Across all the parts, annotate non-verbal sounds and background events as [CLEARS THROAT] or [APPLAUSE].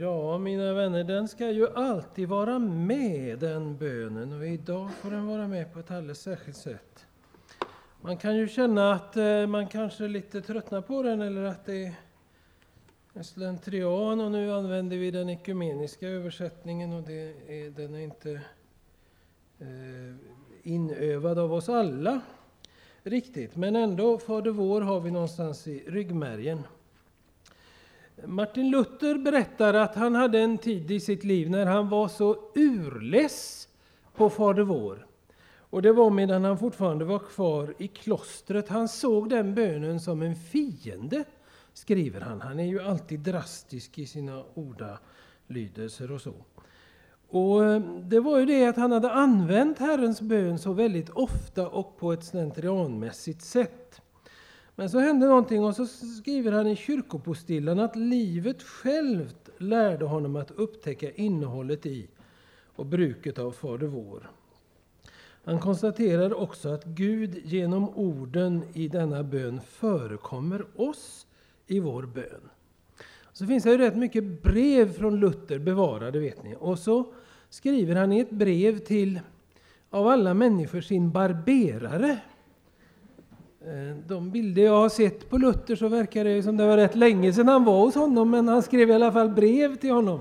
Ja, mina vänner, den ska ju alltid vara med, den bönen. Och idag får den vara med på ett alldeles särskilt sätt. Man kan ju känna att eh, man kanske lite tröttnar på den eller att det är slentrian och nu använder vi den ekumeniska översättningen och det är, den är inte eh, inövad av oss alla riktigt. Men ändå, Fader vår har vi någonstans i ryggmärgen. Martin Luther berättar att han hade en tid i sitt liv när han var så urless på Fader vår. Och det var medan han fortfarande var kvar i klostret. Han såg den bönen som en fiende, skriver han. Han är ju alltid drastisk i sina ordalydelser och så. Och eh, det var ju det att han hade använt Herrens bön så väldigt ofta och på ett slentrianmässigt sätt. Men så hände någonting och så skriver han i kyrkopostillan att livet självt lärde honom att upptäcka innehållet i och bruket av Fader vår. Han konstaterar också att Gud genom orden i denna bön förekommer oss i vår bön. Så finns det ju rätt mycket brev från Luther bevarade, vet ni. Och så skriver han i ett brev till, av alla människor, sin barberare. Eh, de bilder jag har sett på Luther så verkar det som det var rätt länge sedan han var hos honom, men han skrev i alla fall brev till honom.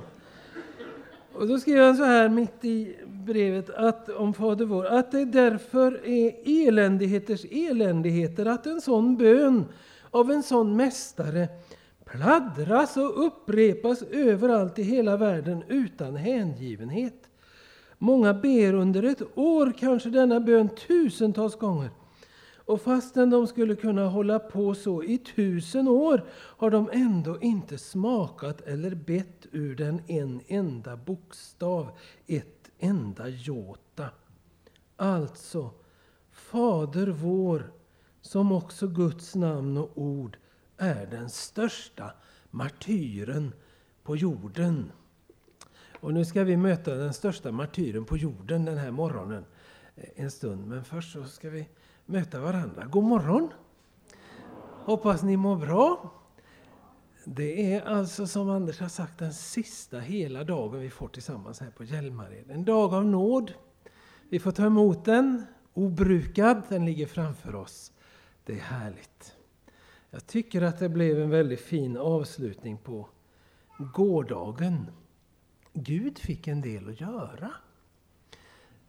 Och då skrev han så här mitt i brevet att, om Fader vår, att det därför är eländigheters eländigheter att en sån bön av en sån mästare pladdras och upprepas överallt i hela världen utan hängivenhet. Många ber under ett år kanske denna bön tusentals gånger. Och fastän de skulle kunna hålla på så i tusen år har de ändå inte smakat eller bett ur den en enda bokstav, ett enda jota. Alltså, Fader vår, som också Guds namn och ord är den största martyren på jorden. Och nu ska vi möta den största martyren på jorden den här morgonen eh, en stund. Men först så ska vi möta varandra. God morgon! Hoppas ni mår bra. Det är alltså som Anders har sagt den sista hela dagen vi får tillsammans här på Hjälmared. En dag av nåd. Vi får ta emot den obrukad, den ligger framför oss. Det är härligt. Jag tycker att det blev en väldigt fin avslutning på gårdagen. Gud fick en del att göra.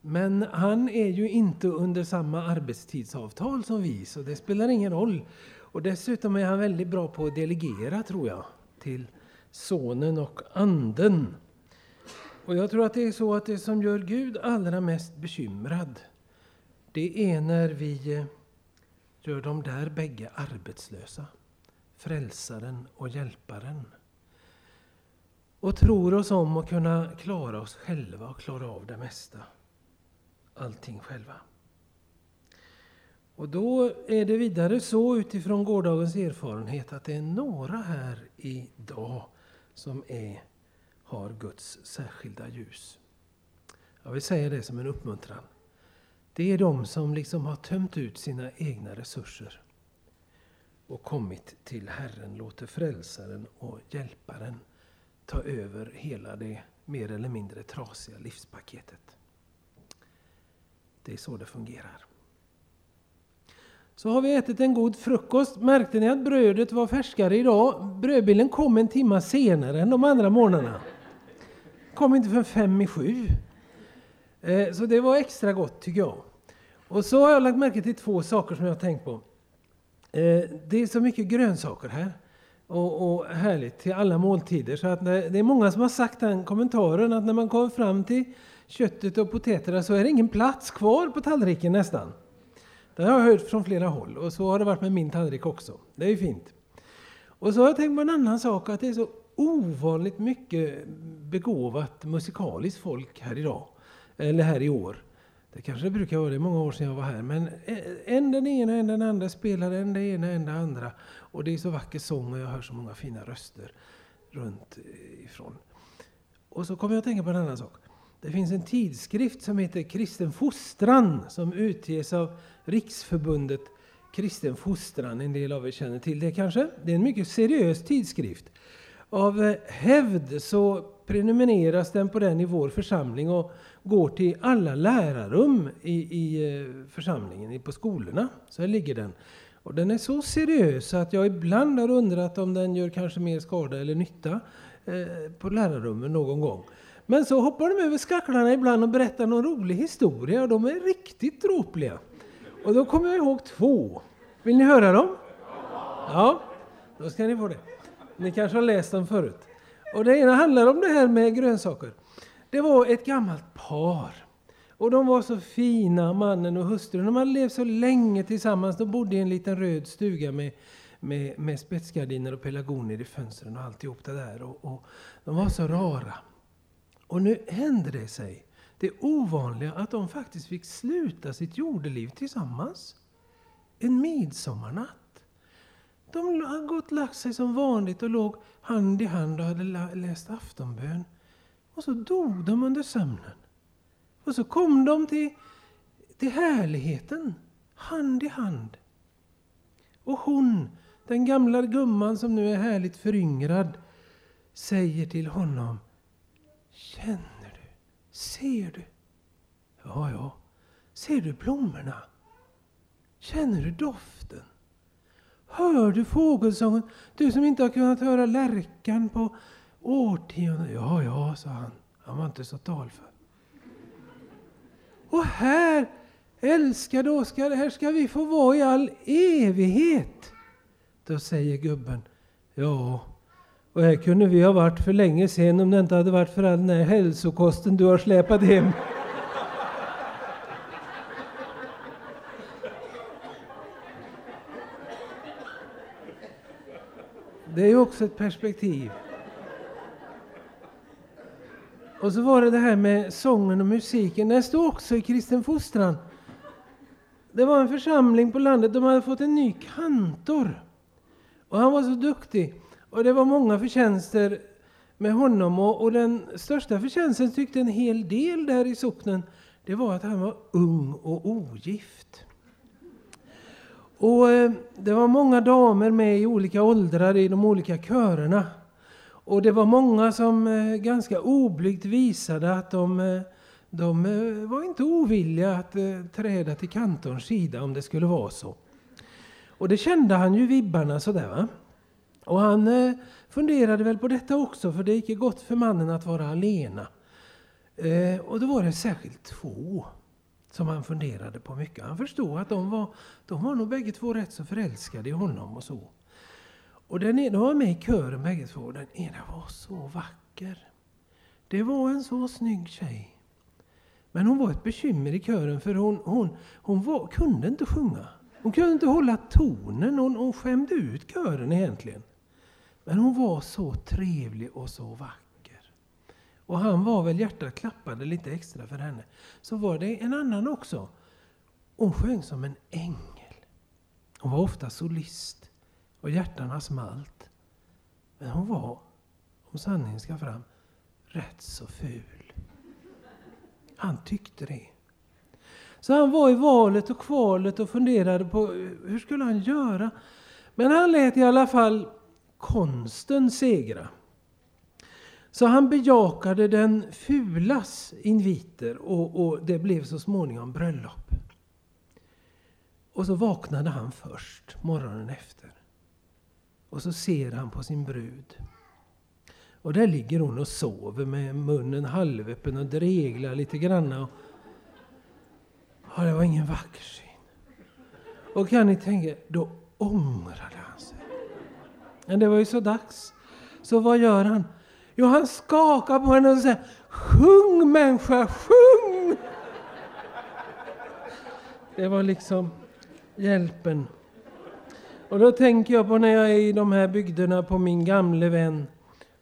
Men han är ju inte under samma arbetstidsavtal som vi, så det spelar ingen roll. Och dessutom är han väldigt bra på att delegera, tror jag, till Sonen och Anden. Och jag tror att det är så att det som gör Gud allra mest bekymrad, det är när vi eh, gör de där bägge arbetslösa, frälsaren och hjälparen. Och tror oss om att kunna klara oss själva och klara av det mesta. Allting själva. Och då är det vidare så utifrån gårdagens erfarenhet att det är några här idag som är, har Guds särskilda ljus. Jag vill säga det som en uppmuntran. Det är de som liksom har tömt ut sina egna resurser och kommit till Herren, låter frälsaren och hjälparen ta över hela det mer eller mindre trasiga livspaketet. Det är så det fungerar. Så har vi ätit en god frukost. Märkte ni att brödet var färskare idag? Brödbilen kom en timme senare än de andra morgnarna. Kom inte för fem i sju. Eh, så det var extra gott tycker jag. Och så har jag lagt märke till två saker som jag har tänkt på. Eh, det är så mycket grönsaker här. Och, och härligt till alla måltider. Så att det är många som har sagt den kommentaren att när man kommer fram till köttet och potäterna så är det ingen plats kvar på tallriken nästan. Det har jag hört från flera håll och så har det varit med min tallrik också. Det är ju fint. Och så har jag tänkt på en annan sak, att det är så ovanligt mycket begåvat musikaliskt folk här idag. Eller här i år. Det kanske det brukar vara, det är många år sedan jag var här. Men eh, en den ena, en den andra spelar, en det ena, en det andra. Och det är så vacker sång och jag hör så många fina röster runt eh, ifrån. Och så kommer jag att tänka på en annan sak. Det finns en tidskrift som heter Kristen fostran som utges av Riksförbundet Kristen fostran. En del av er känner till det kanske. Det är en mycket seriös tidskrift. av hävd så prenumereras den på den i vår församling och går till alla lärarrum i, i eh, församlingen, på skolorna. Så här ligger den. Och den är så seriös att jag ibland har undrat om den gör kanske mer skada eller nytta eh, på lärarrummen någon gång. Men så hoppar de över skaklarna ibland och berättar någon rolig historia och de är riktigt dråpliga. Och då kommer jag ihåg två. Vill ni höra dem? Ja, då ska ni få det. Ni kanske har läst dem förut. Och det ena handlar om det här med grönsaker. Det var ett gammalt par. Och de var så fina, mannen och hustrun. De hade levt så länge tillsammans. De bodde i en liten röd stuga med, med, med spetsgardiner och pelargoner i fönstren och alltihop det där. Och, och de var så rara. Och nu hände det sig, det ovanliga, att de faktiskt fick sluta sitt jordeliv tillsammans. En midsommarnatt. De hade gått och lagt sig som vanligt och låg hand i hand och hade läst aftonbön. Och så dog de under sömnen. Och så kom de till, till härligheten, hand i hand. Och hon, den gamla gumman som nu är härligt föryngrad, säger till honom Känner du? Ser du? Ja, ja. Ser du blommorna? Känner du doften? Hör du fågelsången? Du som inte har kunnat höra lärkan på årtionden. Ja, ja, sa han. Han var inte så talför. Och här, älskade Oskar, här ska vi få vara i all evighet. Då säger gubben, ja, och här kunde vi ha varit för länge sen om det inte hade varit för all den här hälsokosten du har släpat hem. Det är ju också ett perspektiv. Och så var det det här med sången och musiken. Den stod också i kristen fostran. Det var en församling på landet, de hade fått en ny kantor. Och han var så duktig. Och det var många förtjänster med honom. Och, och den största förtjänsten tyckte en hel del där i socknen, det var att han var ung och ogift. Och eh, Det var många damer med i olika åldrar i de olika körerna. Och det var många som eh, ganska oblygt visade att de, eh, de var inte ovilliga att träda till kantorns sida om det skulle vara så. Och det kände han ju vibbarna sådär va. Och han eh, funderade väl på detta också, för det gick gott för mannen att vara alena. Eh, och då var det särskilt två som han funderade på mycket. Han förstod att de var, de var nog bägge två rätt så förälskade i honom och så. Och den ena var med i kören bägge två. Den ena var så vacker. Det var en så snygg tjej. Men hon var ett bekymmer i kören för hon, hon, hon var, kunde inte sjunga. Hon kunde inte hålla tonen. Hon, hon skämde ut kören egentligen. Men hon var så trevlig och så vacker. Och han var väl hjärtat klappade lite extra för henne. Så var det en annan också. Hon sjöng som en ängel. Hon var ofta solist och hjärtarna smalt. Men hon var, om sanningen ska fram, rätt så ful. Han tyckte det. Så han var i valet och kvalet och funderade på eh, hur skulle han göra. Men han lät i alla fall konsten segra. Så han bejakade den fulas inviter och, och det blev så småningom bröllop. Och så vaknade han först morgonen efter. Och så ser han på sin brud. Och där ligger hon och sover med munnen halvöppen och dreglar lite granna. Ja, det var ingen vacker syn. Och kan ni tänka, då ångrade han sig. Men det var ju så dags. Så vad gör han? Jo, han skakar på henne och säger Sjung människa, sjung! Det var liksom hjälpen. Och då tänker jag på när jag är i de här bygderna på min gamle vän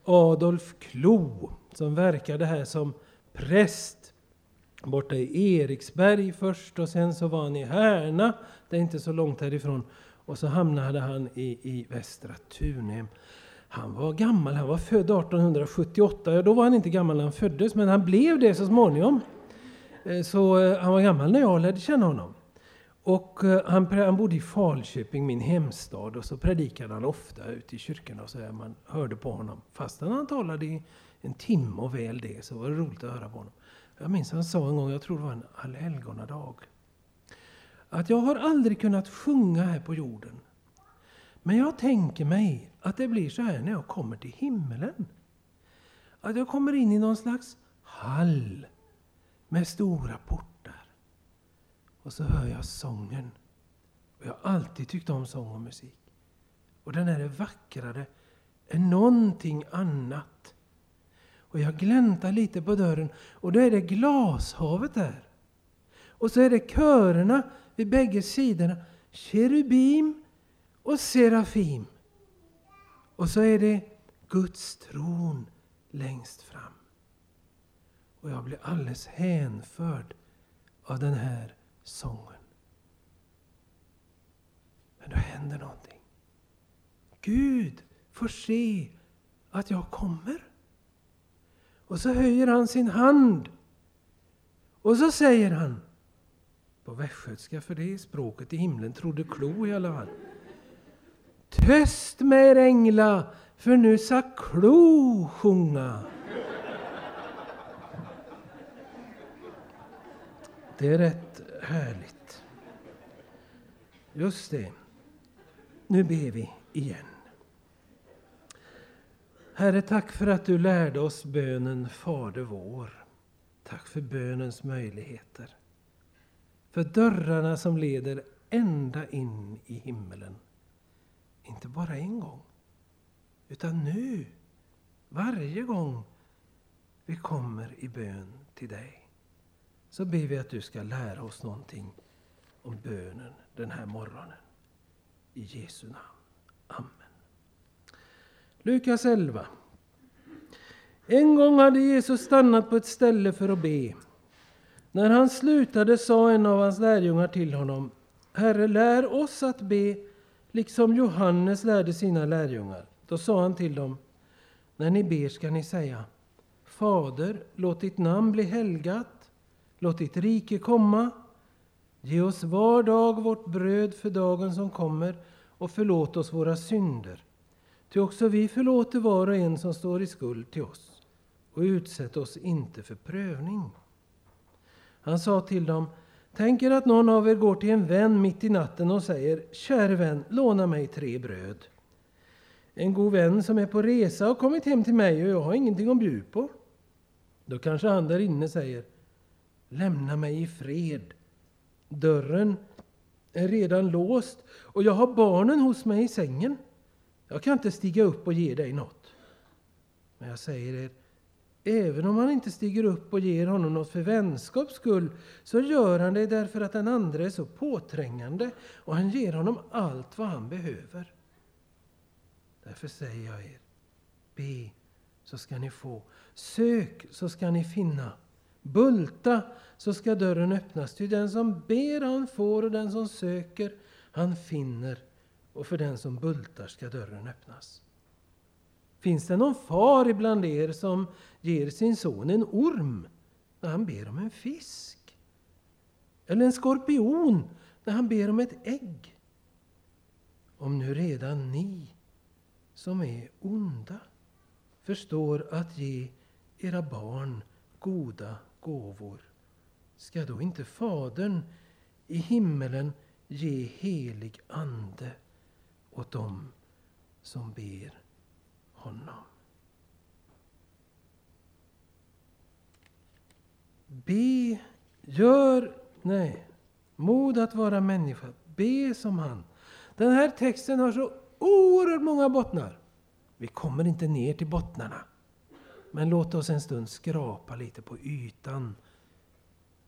Adolf Klo som verkade här som präst borta i Eriksberg först och sen så var han i Härna, det är inte så långt härifrån. Och så hamnade han i, i Västra Tunhem. Han var gammal, han var född 1878. Ja, då var han inte gammal när han föddes, men han blev det så småningom. Eh, så eh, han var gammal när jag lärde känna honom. Och eh, han, han bodde i Falköping, min hemstad, och så predikade han ofta ute i kyrkorna. Och så där man hörde på honom. Fastän han talade i en timme och väl det, så var det roligt att höra på honom. Jag minns han sa en gång, jag tror det var en allhelgonadag, att jag har aldrig kunnat sjunga här på jorden. Men jag tänker mig att det blir så här när jag kommer till himmelen. Att jag kommer in i någon slags hall med stora portar. Och så hör jag sången. Och jag har alltid tyckt om sång och musik. Och den är vackrare än någonting annat. Och jag gläntar lite på dörren och då är det glashavet där. Och så är det körerna vid bägge sidorna. Cherubim och Serafim. Och så är det Guds tron längst fram. Och jag blir alldeles hänförd av den här sången. Men då händer någonting. Gud får se att jag kommer. Och så höjer han sin hand. Och så säger han, på västgötska, för det är språket i himlen, trodde Klo i alla fall. Töst med er ängla, för nu ska Klo sjunga. Det är rätt härligt. Just det. Nu ber vi igen. Herre, tack för att du lärde oss bönen Fader vår. Tack för bönens möjligheter. För dörrarna som leder ända in i himmelen. Inte bara en gång, utan nu. Varje gång vi kommer i bön till dig. Så ber vi att du ska lära oss någonting om bönen den här morgonen. I Jesu namn. Amen. Lukas 11. En gång hade Jesus stannat på ett ställe för att be. När han slutade sa en av hans lärjungar till honom Herre, lär oss att be liksom Johannes lärde sina lärjungar. Då sa han till dem När ni ber ska ni säga Fader, låt ditt namn bli helgat. Låt ditt rike komma. Ge oss var dag vårt bröd för dagen som kommer och förlåt oss våra synder Ty också vi förlåter var och en som står i skuld till oss och utsätt oss inte för prövning. Han sa till dem, tänk er att någon av er går till en vän mitt i natten och säger, käre vän, låna mig tre bröd. En god vän som är på resa har kommit hem till mig och jag har ingenting att bjuda på. Då kanske han där inne säger, lämna mig i fred. Dörren är redan låst och jag har barnen hos mig i sängen. Jag kan inte stiga upp och ge dig något. Men jag säger er, även om han inte stiger upp och ger honom något för vänskaps skull, så gör han det därför att den andra är så påträngande och han ger honom allt vad han behöver. Därför säger jag er, be så ska ni få, sök så ska ni finna, bulta så ska dörren öppnas. Ty den som ber han får och den som söker han finner och för den som bultar ska dörren öppnas. Finns det någon far ibland er som ger sin son en orm när han ber om en fisk? Eller en skorpion när han ber om ett ägg? Om nu redan ni som är onda förstår att ge era barn goda gåvor, ska då inte Fadern i himmelen ge helig ande åt dem som ber honom. Be, gör, nej, mod att vara människa. Be som han. Den här texten har så oerhört många bottnar. Vi kommer inte ner till bottnarna. Men låt oss en stund skrapa lite på ytan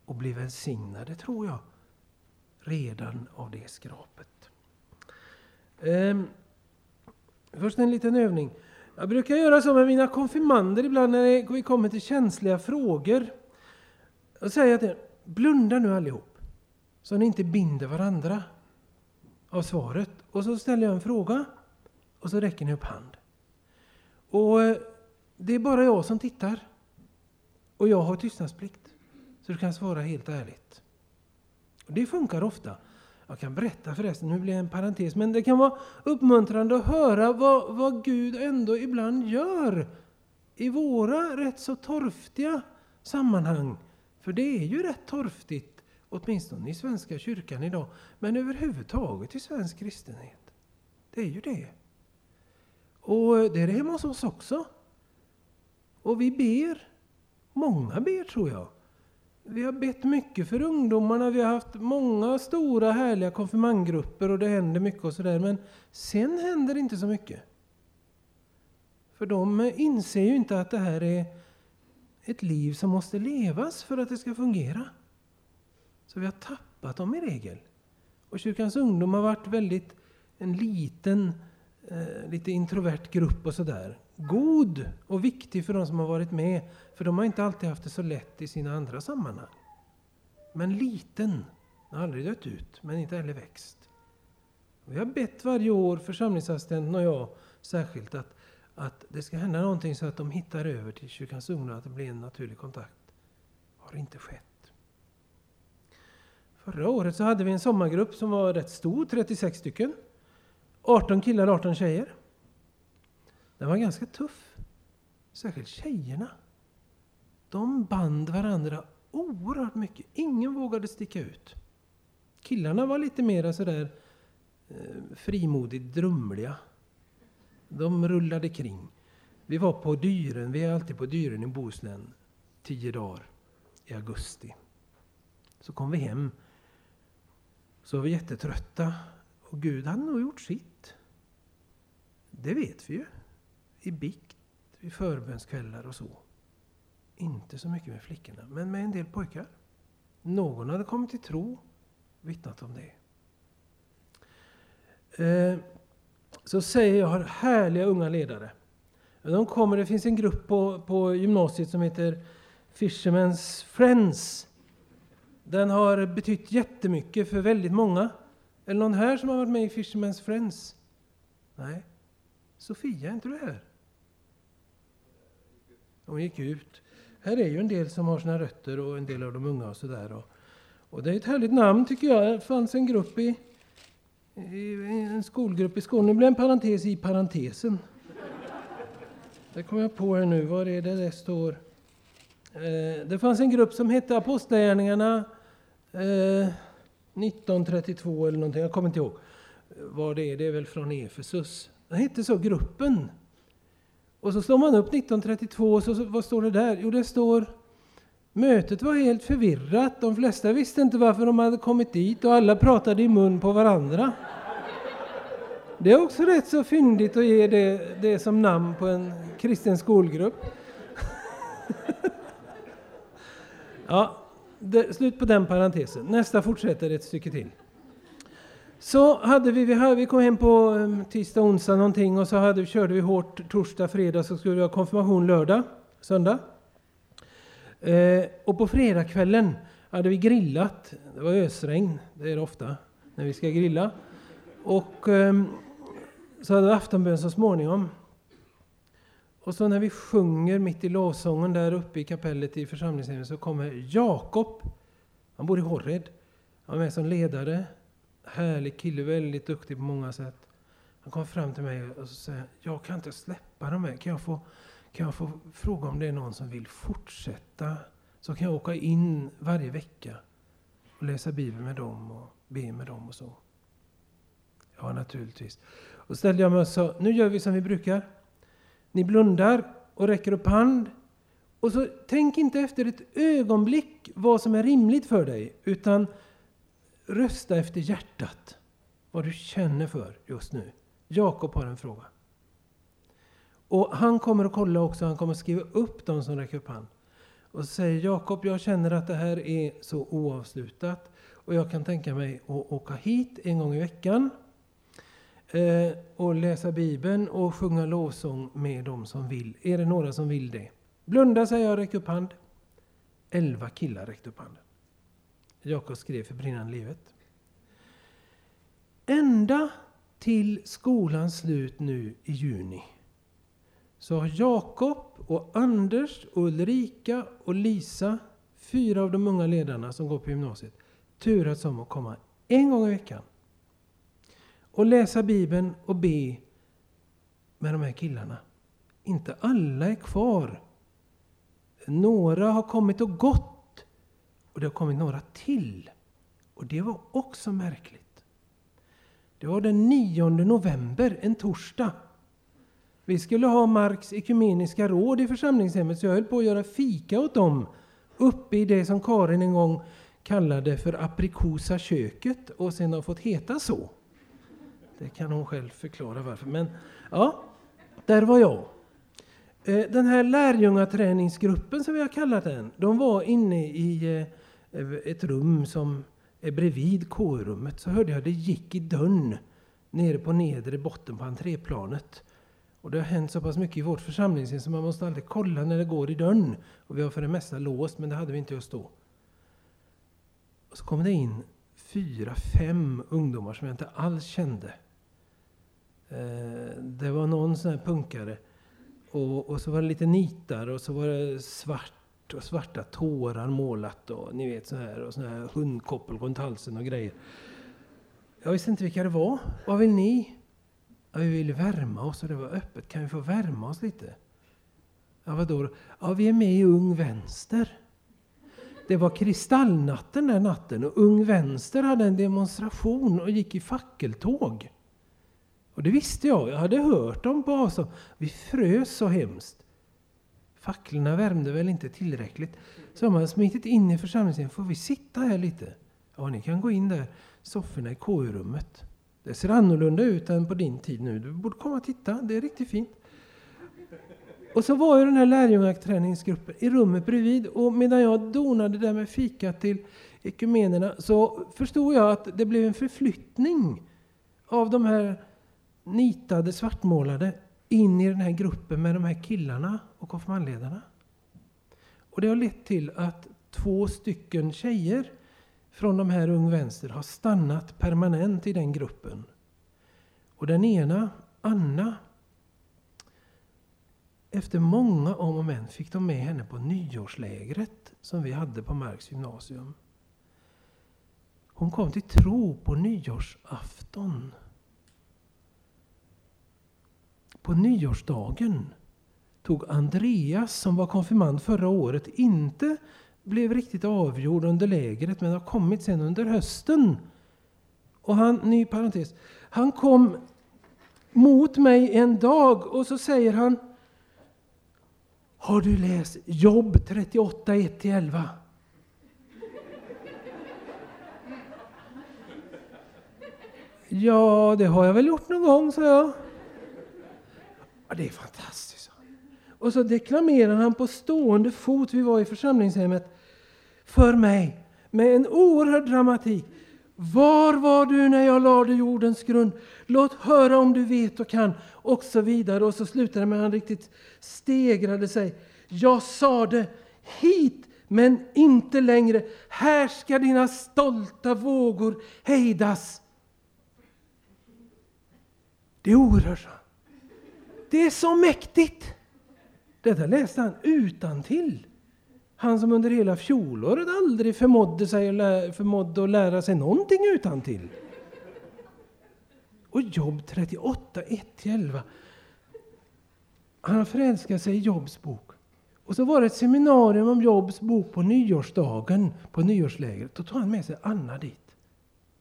och bli välsignade, tror jag, redan av det skrapet. Ehm, först en liten övning. Jag brukar göra så med mina konfirmander ibland när vi kommer till känsliga frågor. Och säger till blunda nu allihop, så ni inte binder varandra av svaret. Och så ställer jag en fråga, och så räcker ni upp hand. Och eh, Det är bara jag som tittar. Och jag har tystnadsplikt. Så du kan svara helt ärligt. Och det funkar ofta. Jag kan berätta förresten, nu blir det en parentes, men det kan vara uppmuntrande att höra vad, vad Gud ändå ibland gör i våra rätt så torftiga sammanhang. För det är ju rätt torftigt, åtminstone i Svenska kyrkan idag, men överhuvudtaget i svensk kristenhet. Det är ju det. Och det är det hemma hos oss också. Och vi ber. Många ber tror jag. Vi har bett mycket för ungdomarna. Vi har haft många stora härliga konfirmandgrupper och det händer mycket och sådär. Men sen händer det inte så mycket. För de inser ju inte att det här är ett liv som måste levas för att det ska fungera. Så vi har tappat dem i regel. Och kyrkans ungdom har varit väldigt en liten, eh, lite introvert grupp och sådär. God och viktig för de som har varit med, för de har inte alltid haft det så lätt i sina andra sammanhang. Men liten, den har aldrig dött ut, men inte heller växt. Vi har bett varje år, församlingsassistenten och jag särskilt, att att det ska hända någonting så att de hittar över till kyrkans Unga, att det blir en naturlig kontakt. har inte skett. Förra året så hade vi en sommargrupp som var rätt stor, 36 stycken. 18 killar, 18 tjejer. Den var ganska tuff. Särskilt tjejerna. De band varandra oerhört mycket. Ingen vågade sticka ut. Killarna var lite mer sådär eh, frimodigt drumliga. De rullade kring. Vi var på Dyren, vi är alltid på Dyren i Bohuslän, tio dagar i augusti. Så kom vi hem. Så var vi jättetrötta. Och Gud hade nog gjort sitt. Det vet vi ju. I bikt, vid förbönskvällar och så. Inte så mycket med flickorna, men med en del pojkar. Någon hade kommit till tro, vittnat om det. Eh, så säger jag har härliga unga ledare. De kommer, det finns en grupp på, på gymnasiet som heter Fisherman's Friends. Den har betytt jättemycket för väldigt många. Är det någon här som har varit med i Fisherman's Friends? Nej. Sofia, är inte du här? De gick ut. Här är ju en del som har sina rötter och en del av de unga och sådär. Och, och det är ett härligt namn tycker jag. Det fanns en grupp i en skolgrupp i Skåne. Nu blir en parentes i parentesen. Det kom jag på här nu. Var är det det står? Eh, det fanns en grupp som hette Apostlagärningarna eh, 1932 eller någonting. Jag kommer inte ihåg vad det är. Det är väl från Efesus. Den hette så, gruppen. Och så slår man upp 1932 och så, vad står det där? Jo, det står Mötet var helt förvirrat. De flesta visste inte varför de hade kommit dit och alla pratade i mun på varandra. Det är också rätt så fyndigt att ge det, det som namn på en kristen skolgrupp. [LAUGHS] ja, det, slut på den parentesen. Nästa fortsätter ett stycke till. Så hade vi, vi, vi kom hem på ehm, tisdag, onsdag någonting och så hade, körde vi hårt torsdag, fredag, så skulle vi ha konfirmation lördag, söndag. Eh, och på fredagskvällen hade vi grillat. Det var ösregn, det är det ofta när vi ska grilla. Och eh, så hade vi aftonbön så småningom. Och så när vi sjunger mitt i lovsången där uppe i kapellet i församlingshemmet så kommer Jakob. Han bor i Horred. Han var med som ledare. Härlig kille, väldigt duktig på många sätt. Han kom fram till mig och sa jag kan inte släppa dem här. Kan jag få kan jag få fråga om det är någon som vill fortsätta? Så kan jag åka in varje vecka och läsa Bibeln med dem och be med dem och så. Ja, naturligtvis. Och ställde jag mig och sa, nu gör vi som vi brukar. Ni blundar och räcker upp hand. Och så tänk inte efter ett ögonblick vad som är rimligt för dig, utan rösta efter hjärtat. Vad du känner för just nu. Jakob har en fråga. Och han kommer att kolla också, han kommer att skriva upp de som räcker upp hand. Och så säger Jakob, jag känner att det här är så oavslutat och jag kan tänka mig att åka hit en gång i veckan eh, och läsa Bibeln och sjunga lovsång med de som vill. Är det några som vill det? Blunda, säger jag, räck upp hand. Elva killar räckte upp handen. Jakob skrev för brinnande livet. Ända till skolans slut nu i juni så har Jakob och Anders och Ulrika och Lisa, fyra av de unga ledarna som går på gymnasiet, turats om att komma en gång i veckan. Och läsa Bibeln och be med de här killarna. Inte alla är kvar. Några har kommit och gått. Och det har kommit några till. Och det var också märkligt. Det var den 9 november, en torsdag. Vi skulle ha Marks ekumeniska råd i församlingshemmet så jag höll på att göra fika åt dem uppe i det som Karin en gång kallade för aprikosa köket och sen har fått heta så. Det kan hon själv förklara varför. Men ja, där var jag. Eh, den här lärjungaträningsgruppen som vi har kallat den, de var inne i eh, Eh, ett rum som är bredvid K-rummet. Så hörde jag det gick i dörren nere på nedre botten på entréplanet. Och det har hänt så pass mycket i vårt församlingshem så man måste alltid kolla när det går i dörren. Och vi har för det mesta låst, men det hade vi inte just då. Och så kom det in fyra, fem ungdomar som jag inte alls kände. Eh, det var någon sån här punkare. Och, och så var det lite nitar och så var det svart och svarta tårar målat och ni vet så här och sån här hundkoppel runt halsen och grejer. Jag visste inte vilka det var. Vad vill ni? Ja, vi vill värma oss och det var öppet. Kan vi få värma oss lite? Ja, vadå? Ja, vi är med i Ung Vänster. Det var kristallnatten den natten och Ung Vänster hade en demonstration och gick i fackeltåg. Och det visste jag, jag hade hört dem på avstånd. Vi frös så hemskt. Facklorna värmde väl inte tillräckligt. Så de hade smitit in i församlingen. Får vi sitta här lite? Ja, ni kan gå in där, sofforna i KU-rummet. Det ser annorlunda ut än på din tid nu. Du borde komma och titta, det är riktigt fint. Och så var ju den här lärjungaträningsgruppen i rummet bredvid och medan jag donade där med fika till ekumenerna så förstod jag att det blev en förflyttning av de här nitade, svartmålade in i den här gruppen med de här killarna och konfirmandledarna. Och det har lett till att två stycken tjejer från de här Ung Vänster har stannat permanent i den gruppen. Och den ena, Anna, efter många om och men fick de med henne på nyårslägret som vi hade på Marks gymnasium. Hon kom till tro på nyårsafton. På nyårsdagen tog Andreas, som var konfirmand förra året, inte blev riktigt avgjord under lägret men har kommit sen under hösten. Och han, ny parentes, han kom mot mig en dag och så säger han Har du läst Jobb 38, 1-11? Ja, det har jag väl gjort någon gång, sa jag. Ja, det är fantastiskt. Och så deklamerar han på stående fot, vi var i församlingshemmet, för mig med en oerhörd dramatik. Var var du när jag lade jordens grund? Låt höra om du vet och kan. Och så vidare. Och så slutade det med att han riktigt stegrade sig. Jag sade hit men inte längre. Här ska dina stolta vågor hejdas. Det är oerhört. Det är så mäktigt. Detta läste han utan till. Han som under hela fjolåret aldrig förmådde, sig lä förmådde att lära sig någonting utan till. Och Jobb 38, 1-11. Han förälskade sig i Jobs bok. Och så var det ett seminarium om Jobs bok på nyårsdagen, på nyårslägret. Då tog han med sig Anna dit.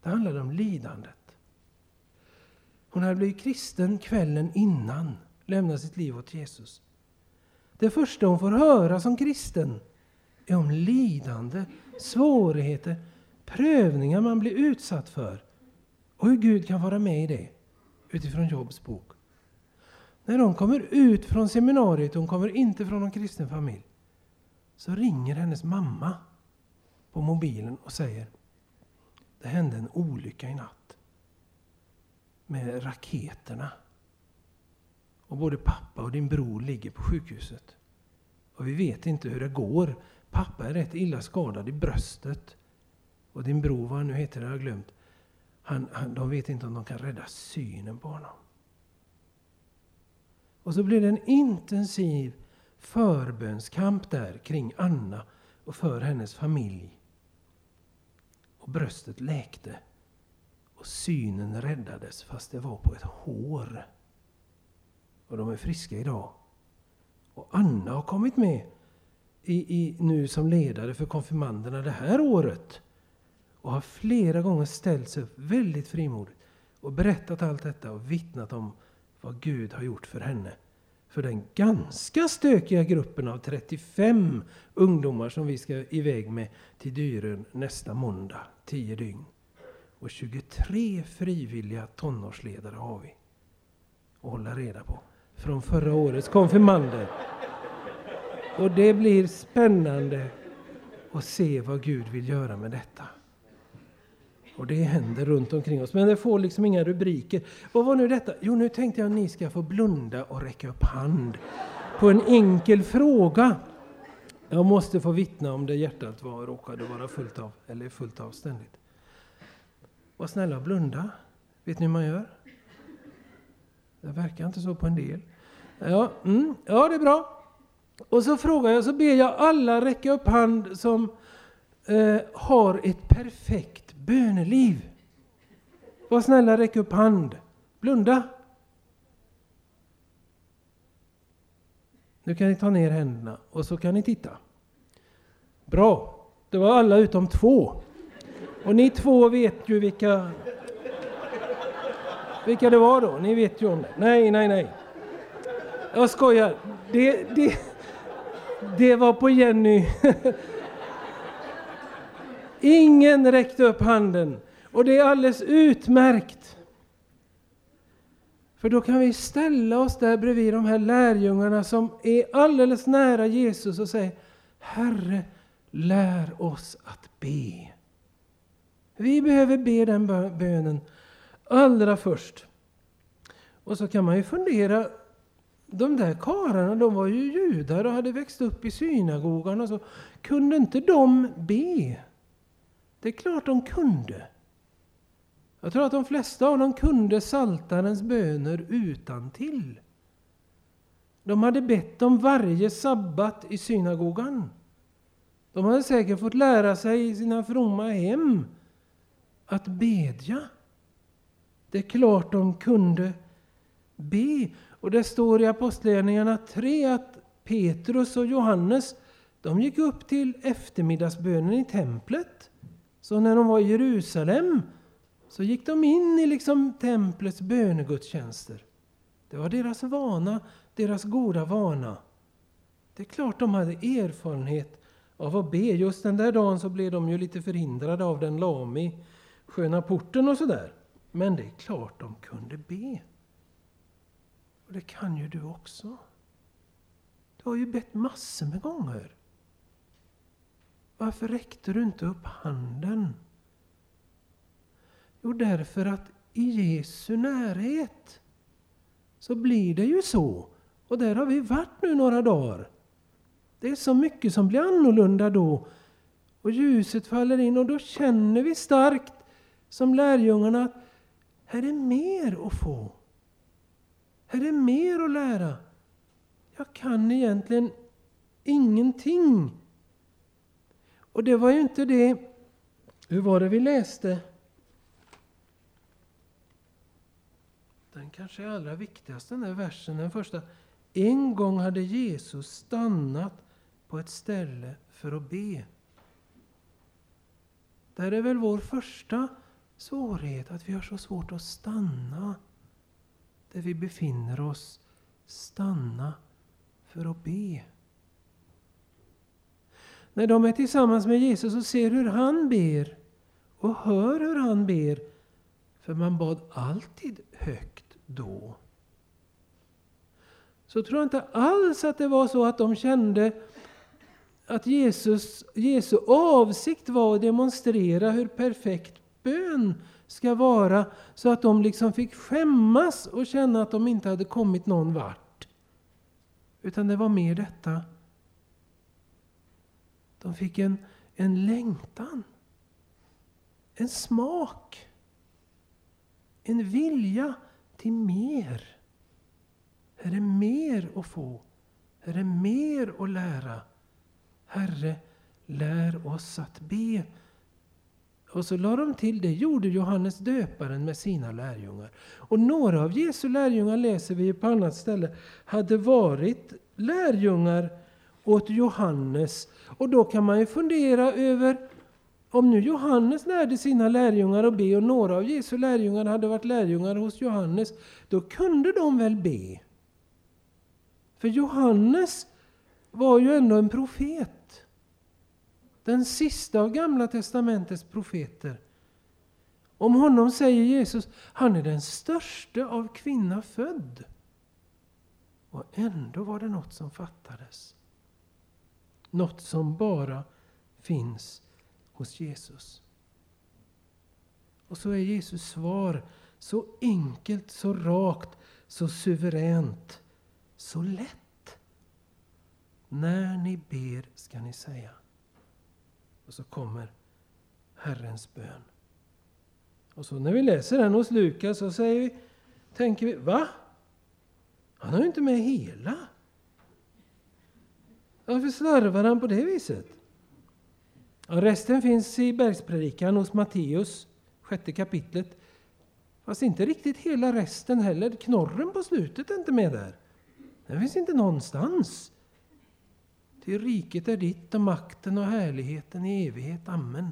Det handlade om lidandet. Hon hade blivit kristen kvällen innan, lämna sitt liv åt Jesus. Det första hon får höra som kristen är om lidande, svårigheter, prövningar man blir utsatt för och hur Gud kan vara med i det utifrån Jobs bok. När hon kommer ut från seminariet, hon kommer inte från någon kristen familj, så ringer hennes mamma på mobilen och säger det hände en olycka i natt med raketerna. Och både pappa och din bror ligger på sjukhuset. Och vi vet inte hur det går. Pappa är rätt illa skadad i bröstet. Och din bror, vad han nu heter, jag har glömt. Han, han, de vet inte om de kan rädda synen på honom. Och så blir det en intensiv förbönskamp där kring Anna och för hennes familj. Och bröstet läkte Och synen räddades fast det var på ett hår. Och de är friska idag. Och Anna har kommit med i, i, nu som ledare för konfirmanderna det här året. Och har flera gånger ställt sig upp väldigt frimodigt och berättat allt detta och vittnat om vad Gud har gjort för henne. För den ganska stökiga gruppen av 35 ungdomar som vi ska iväg med till Dyrön nästa måndag, 10 dygn. Och 23 frivilliga tonårsledare har vi att hålla reda på. Från förra årets konfirmander. Och det blir spännande att se vad Gud vill göra med detta. Och det händer runt omkring oss, men det får liksom inga rubriker. Vad var nu detta? Jo, nu tänkte jag att ni ska få blunda och räcka upp hand på en enkel fråga. Jag måste få vittna om det hjärtat var råkade vara fullt av, eller fullt av ständigt. Var snälla och blunda. Vet ni hur man gör? Det verkar inte så på en del. Ja, mm, ja det är bra. Och så frågar jag, så ber jag alla räcka upp hand som eh, har ett perfekt böneliv. Var snälla, räck upp hand. Blunda. Nu kan ni ta ner händerna och så kan ni titta. Bra. Det var alla utom två. Och ni två vet ju vilka vilka det var då. Ni vet ju om det. Nej, nej, nej. Jag skojar. Det, det, det var på Jenny. Ingen räckte upp handen. Och det är alldeles utmärkt. För då kan vi ställa oss där bredvid de här lärjungarna som är alldeles nära Jesus och säga Herre, lär oss att be. Vi behöver be den bönen allra först. Och så kan man ju fundera, de där karlarna de var ju judar och hade växt upp i synagogan och så. Kunde inte de be? Det är klart de kunde. Jag tror att de flesta av dem kunde saltarens böner utan till. De hade bett om varje sabbat i synagogan. De hade säkert fått lära sig i sina fromma hem att bedja. Det är klart de kunde be. Och det står i Apostlagärningarna 3 att Petrus och Johannes de gick upp till eftermiddagsbönen i templet. Så när de var i Jerusalem så gick de in i liksom templets bönegudstjänster. Det var deras vana, deras goda vana. Det är klart de hade erfarenhet av att be. Just den där dagen så blev de ju lite förhindrade av den lame i sköna porten och sådär. Men det är klart de kunde be. Och det kan ju du också. Du har ju bett massor med gånger. Varför räckte du inte upp handen? Jo, därför att i Jesu närhet så blir det ju så. Och där har vi varit nu några dagar. Det är så mycket som blir annorlunda då. Och ljuset faller in och då känner vi starkt som lärjungarna att här är mer att få. Här är mer att lära. Jag kan egentligen ingenting. Och det var ju inte det... Hur var det vi läste? Den kanske är allra viktigaste, den där versen, den första. En gång hade Jesus stannat på ett ställe för att be. Det här är väl vår första svårighet, att vi har så svårt att stanna där vi befinner oss. Stanna för att be. När de är tillsammans med Jesus och ser hur han ber och hör hur han ber, för man bad alltid högt då. Så tror jag inte alls att det var så att de kände att Jesus, Jesu avsikt var att demonstrera hur perfekt bön ska vara så att de liksom fick skämmas och känna att de inte hade kommit någon vart. Utan det var mer detta. De fick en, en längtan. En smak. En vilja till mer. Här är mer att få. Här är mer att lära. Herre, lär oss att be. Och så la de till, det gjorde Johannes döparen med sina lärjungar. Och några av Jesu lärjungar läser vi på annat ställe, hade varit lärjungar åt Johannes. Och då kan man ju fundera över, om nu Johannes lärde sina lärjungar att be och några av Jesu lärjungar hade varit lärjungar hos Johannes, då kunde de väl be? För Johannes var ju ändå en profet. Den sista av Gamla testamentets profeter. Om honom säger Jesus, han är den största av kvinna född. Och ändå var det något som fattades. Något som bara finns hos Jesus. Och så är Jesus svar så enkelt, så rakt, så suveränt, så lätt. När ni ber ska ni säga. Och så kommer Herrens bön. Och så när vi läser den hos Lukas så säger vi, tänker vi, va? Han har ju inte med hela. Varför slarvar han på det viset? Ja, resten finns i Bergspredikan hos Matteus, sjätte kapitlet. Fast inte riktigt hela resten heller. Knorren på slutet är inte med där. Den finns inte någonstans. Ty riket är ditt och makten och härligheten i evighet. Amen.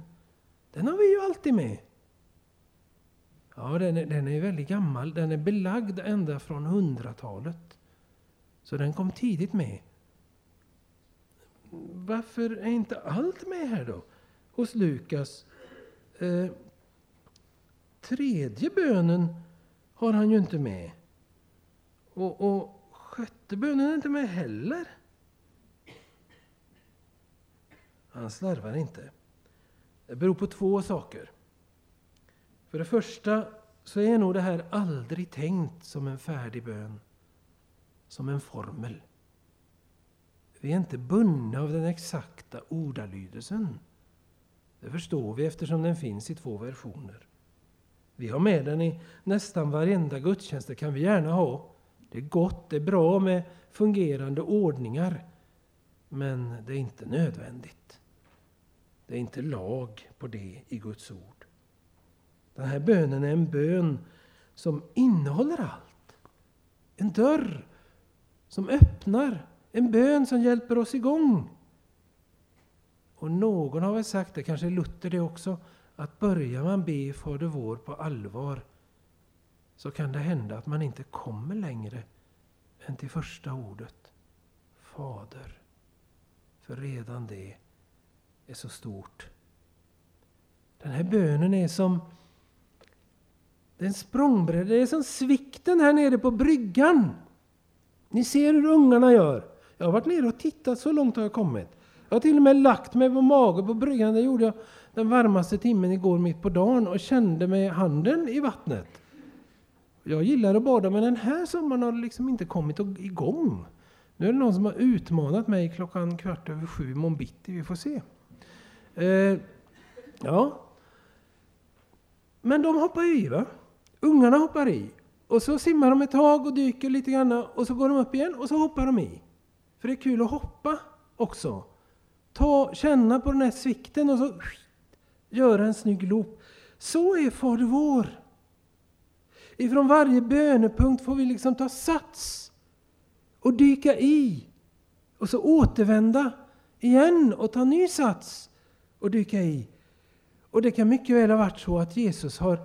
Den har vi ju alltid med. Ja, den är, den är väldigt gammal. Den är belagd ända från hundratalet. Så den kom tidigt med. Varför är inte allt med här då? Hos Lukas. Eh, tredje bönen har han ju inte med. Och, och sjätte bönen är inte med heller. Han slarvar inte. Det beror på två saker. För det första så är nog det här aldrig tänkt som en färdig bön. Som en formel. Vi är inte bundna av den exakta ordalydelsen. Det förstår vi eftersom den finns i två versioner. Vi har med den i nästan varenda gudstjänst, det kan vi gärna ha. Det är gott, det är bra med fungerande ordningar. Men det är inte nödvändigt. Det är inte lag på det i Guds ord. Den här bönen är en bön som innehåller allt. En dörr som öppnar. En bön som hjälper oss igång. Och någon har väl sagt, det kanske är Luther det också, att börjar man be Fader vår på allvar så kan det hända att man inte kommer längre än till första ordet. Fader. För redan det är så stort. Den här bönen är som en språngbräda, det är som svikten här nere på bryggan. Ni ser hur ungarna gör. Jag har varit nere och tittat, så långt har jag kommit. Jag har till och med lagt mig på mage på bryggan. Det gjorde jag den varmaste timmen igår mitt på dagen och kände med handen i vattnet. Jag gillar att bada men den här sommaren har det liksom inte kommit igång. Nu är det någon som har utmanat mig klockan kvart över sju i bitti. Vi får se. Eh, ja. Men de hoppar i, va? Ungarna hoppar i. Och så simmar de ett tag och dyker lite grann och så går de upp igen och så hoppar de i. För det är kul att hoppa också. Ta, känna på den här svikten och så göra en snygg loop. Så är Fader vår. Ifrån varje bönepunkt får vi liksom ta sats och dyka i. Och så återvända igen och ta ny sats och dyka i. Och det kan mycket väl ha varit så att Jesus har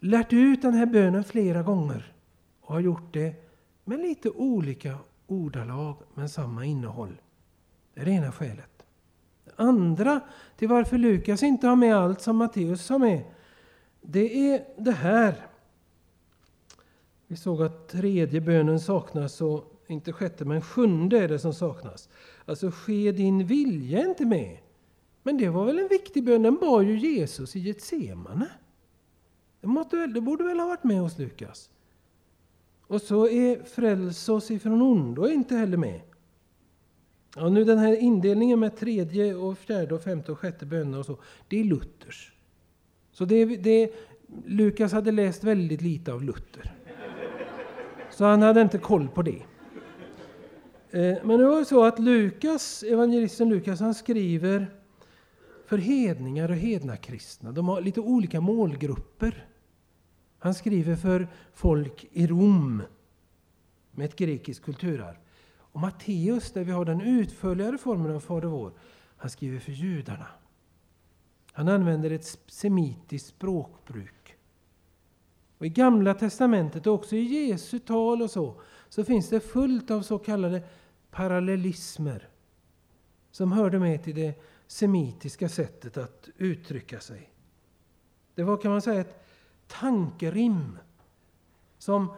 lärt ut den här bönen flera gånger och har gjort det med lite olika ordalag men samma innehåll. Det är det ena skälet. Det andra till varför Lukas inte har med allt som Matteus har med, det är det här. Vi såg att tredje bönen saknas och inte sjätte men sjunde är det som saknas. Alltså ske din vilja inte med. Men det var väl en viktig bön, den bar ju Jesus i Getsemane. Det, det borde väl ha varit med hos Lukas. Och så är fräls oss ifrån ondo inte heller med. Ja, nu den här indelningen med tredje, och fjärde, och femte och sjätte böner och så, det är Luthers. Så det, det, Lukas hade läst väldigt lite av Luther. Så han hade inte koll på det. Eh, men det var så att Lukas, evangelisten Lukas, han skriver för hedningar och hednakristna. De har lite olika målgrupper. Han skriver för folk i Rom med ett grekiskt kulturarv. Och Matteus, där vi har den utförligare formen av Fader vår, han skriver för judarna. Han använder ett semitiskt språkbruk. Och I Gamla testamentet och också i Jesu tal och så, så finns det fullt av så kallade parallellismer som hörde med till det semitiska sättet att uttrycka sig. Det var kan man säga ett tankerim. Som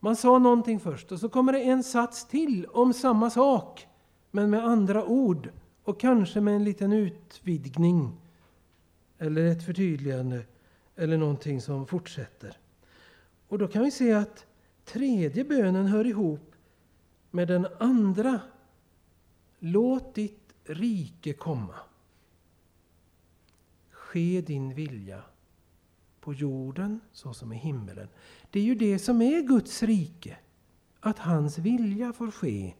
man sa någonting först och så kommer det en sats till om samma sak men med andra ord och kanske med en liten utvidgning eller ett förtydligande eller någonting som fortsätter. Och då kan vi se att tredje bönen hör ihop med den andra. Låt ditt rike komma. Ske din vilja på jorden så som i himmelen. Det är ju det som är Guds rike. Att hans vilja får ske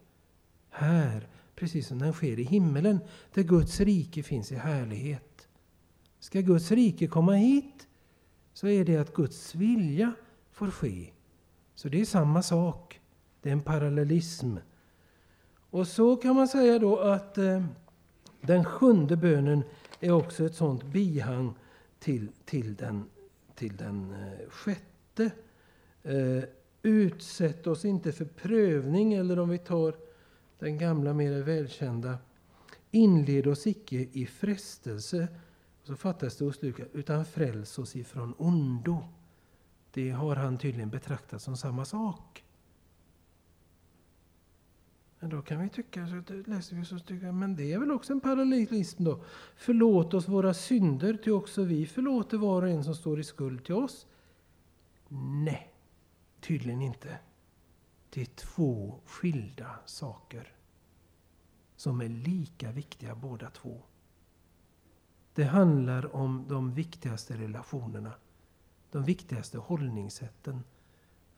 här, precis som den sker i himmelen, där Guds rike finns i härlighet. Ska Guds rike komma hit så är det att Guds vilja får ske. Så det är samma sak. Det är en parallellism. Och så kan man säga då att eh, den sjunde bönen är också ett sådant bihang till, till, den, till den eh, sjätte. Eh, utsätt oss inte för prövning, eller om vi tar den gamla mer välkända. Inled oss icke i frestelse, så fattas det hos Lukas, utan fräls oss ifrån ondo. Det har han tydligen betraktat som samma sak. Men då kan vi tycka, så eh, läser vi så tycker men det är väl också en parallellism då. Förlåt oss våra synder, till också vi förlåter var och en som står i skuld till oss. Nej, tydligen inte. Det är två skilda saker som är lika viktiga båda två. Det handlar om de viktigaste relationerna, de viktigaste hållningssätten.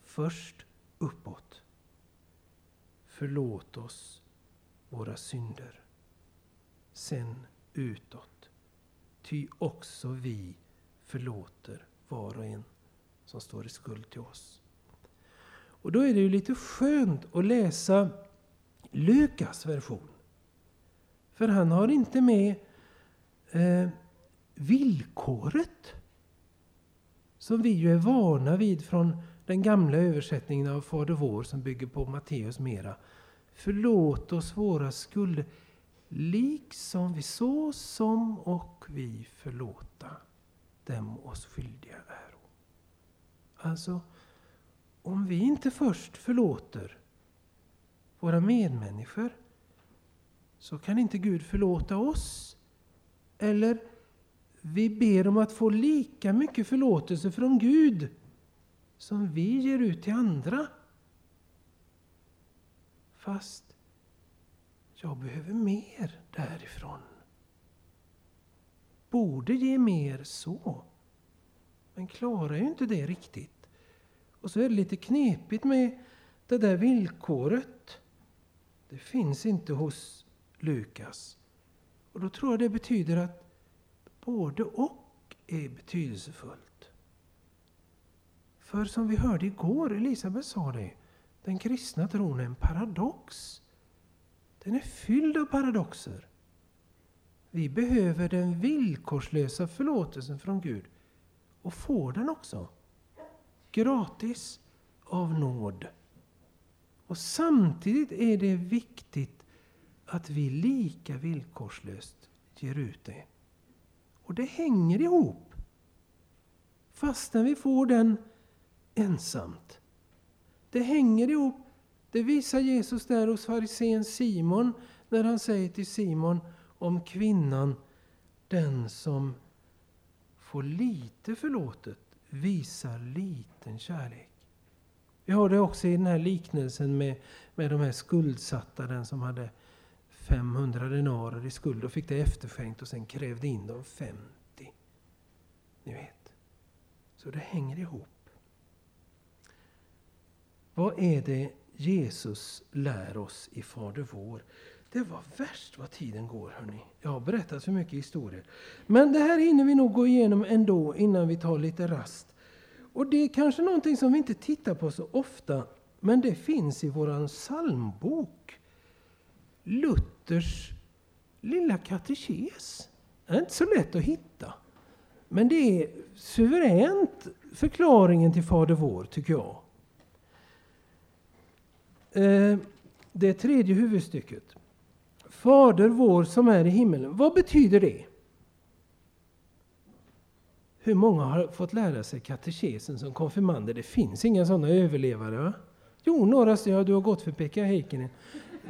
Först uppåt. Förlåt oss våra synder. Sen utåt. Ty också vi förlåter var och en som står i skuld till oss. Och då är det ju lite skönt att läsa Lukas version. För han har inte med eh, villkoret som vi ju är vana vid från den gamla översättningen av Fader vår som bygger på Matteus mera. Förlåt oss våra skulder liksom vi så som och vi förlåta dem oss skyldiga är. Alltså, om vi inte först förlåter våra medmänniskor så kan inte Gud förlåta oss. Eller vi ber om att få lika mycket förlåtelse från Gud som vi ger ut till andra. Fast jag behöver mer därifrån. Borde ge mer så. Men klarar ju inte det riktigt. Och så är det lite knepigt med det där villkoret. Det finns inte hos Lukas. Och då tror jag det betyder att både och är betydelsefullt. För som vi hörde igår, Elisabeth sa det, den kristna tron är en paradox. Den är fylld av paradoxer. Vi behöver den villkorslösa förlåtelsen från Gud och får den också. Gratis, av nåd. Och samtidigt är det viktigt att vi lika villkorslöst ger ut det. Och det hänger ihop. Fastän vi får den ensamt. Det hänger ihop. Det visar Jesus där hos farisén Simon när han säger till Simon om kvinnan, den som får lite förlåtet visar liten kärlek. Vi har det också i den här liknelsen med, med de här skuldsatta, den som hade 500 denarer i skuld och fick det efterskänkt och sen krävde in dem 50. Ni vet. Så det hänger ihop. Vad är det Jesus lär oss i Fader vår? Det var värst vad tiden går, hörni. Jag har berättat för mycket historier. Men det här hinner vi nog gå igenom ändå innan vi tar lite rast. Och det är kanske någonting som vi inte tittar på så ofta, men det finns i vår psalmbok. Luthers lilla katekes. Det är inte så lätt att hitta. Men det är suveränt förklaringen till Fader vår, tycker jag. Eh, det tredje huvudstycket. Fader vår som är i himmelen. Vad betyder det? Hur många har fått lära sig katekesen som konfirmander? Det finns inga sådana överlevare va? Jo, några ja, du har gått för Pekka Heikkinen.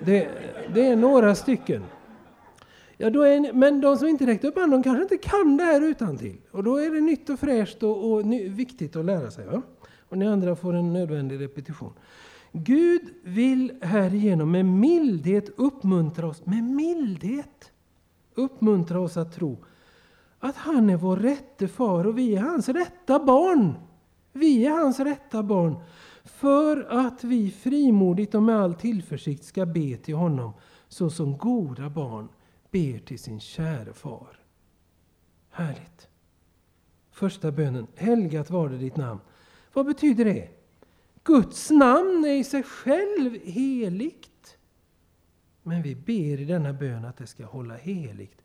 Det, det är några stycken. Ja, då är, men de som inte räckte upp handen, kanske inte kan det här utan till. Och då är det nytt och fräscht och, och ny, viktigt att lära sig. Va? Och ni andra får en nödvändig repetition. Gud vill härigenom med mildhet uppmuntra oss, med mildhet uppmuntra oss att tro att han är vår rätte far och vi är hans rätta barn. Vi är hans rätta barn för att vi frimodigt och med all tillförsikt ska be till honom så som goda barn ber till sin käre far. Härligt. Första bönen. Helgat var det ditt namn. Vad betyder det? Guds namn är i sig själv heligt. Men vi ber i denna bön att det ska hålla heligt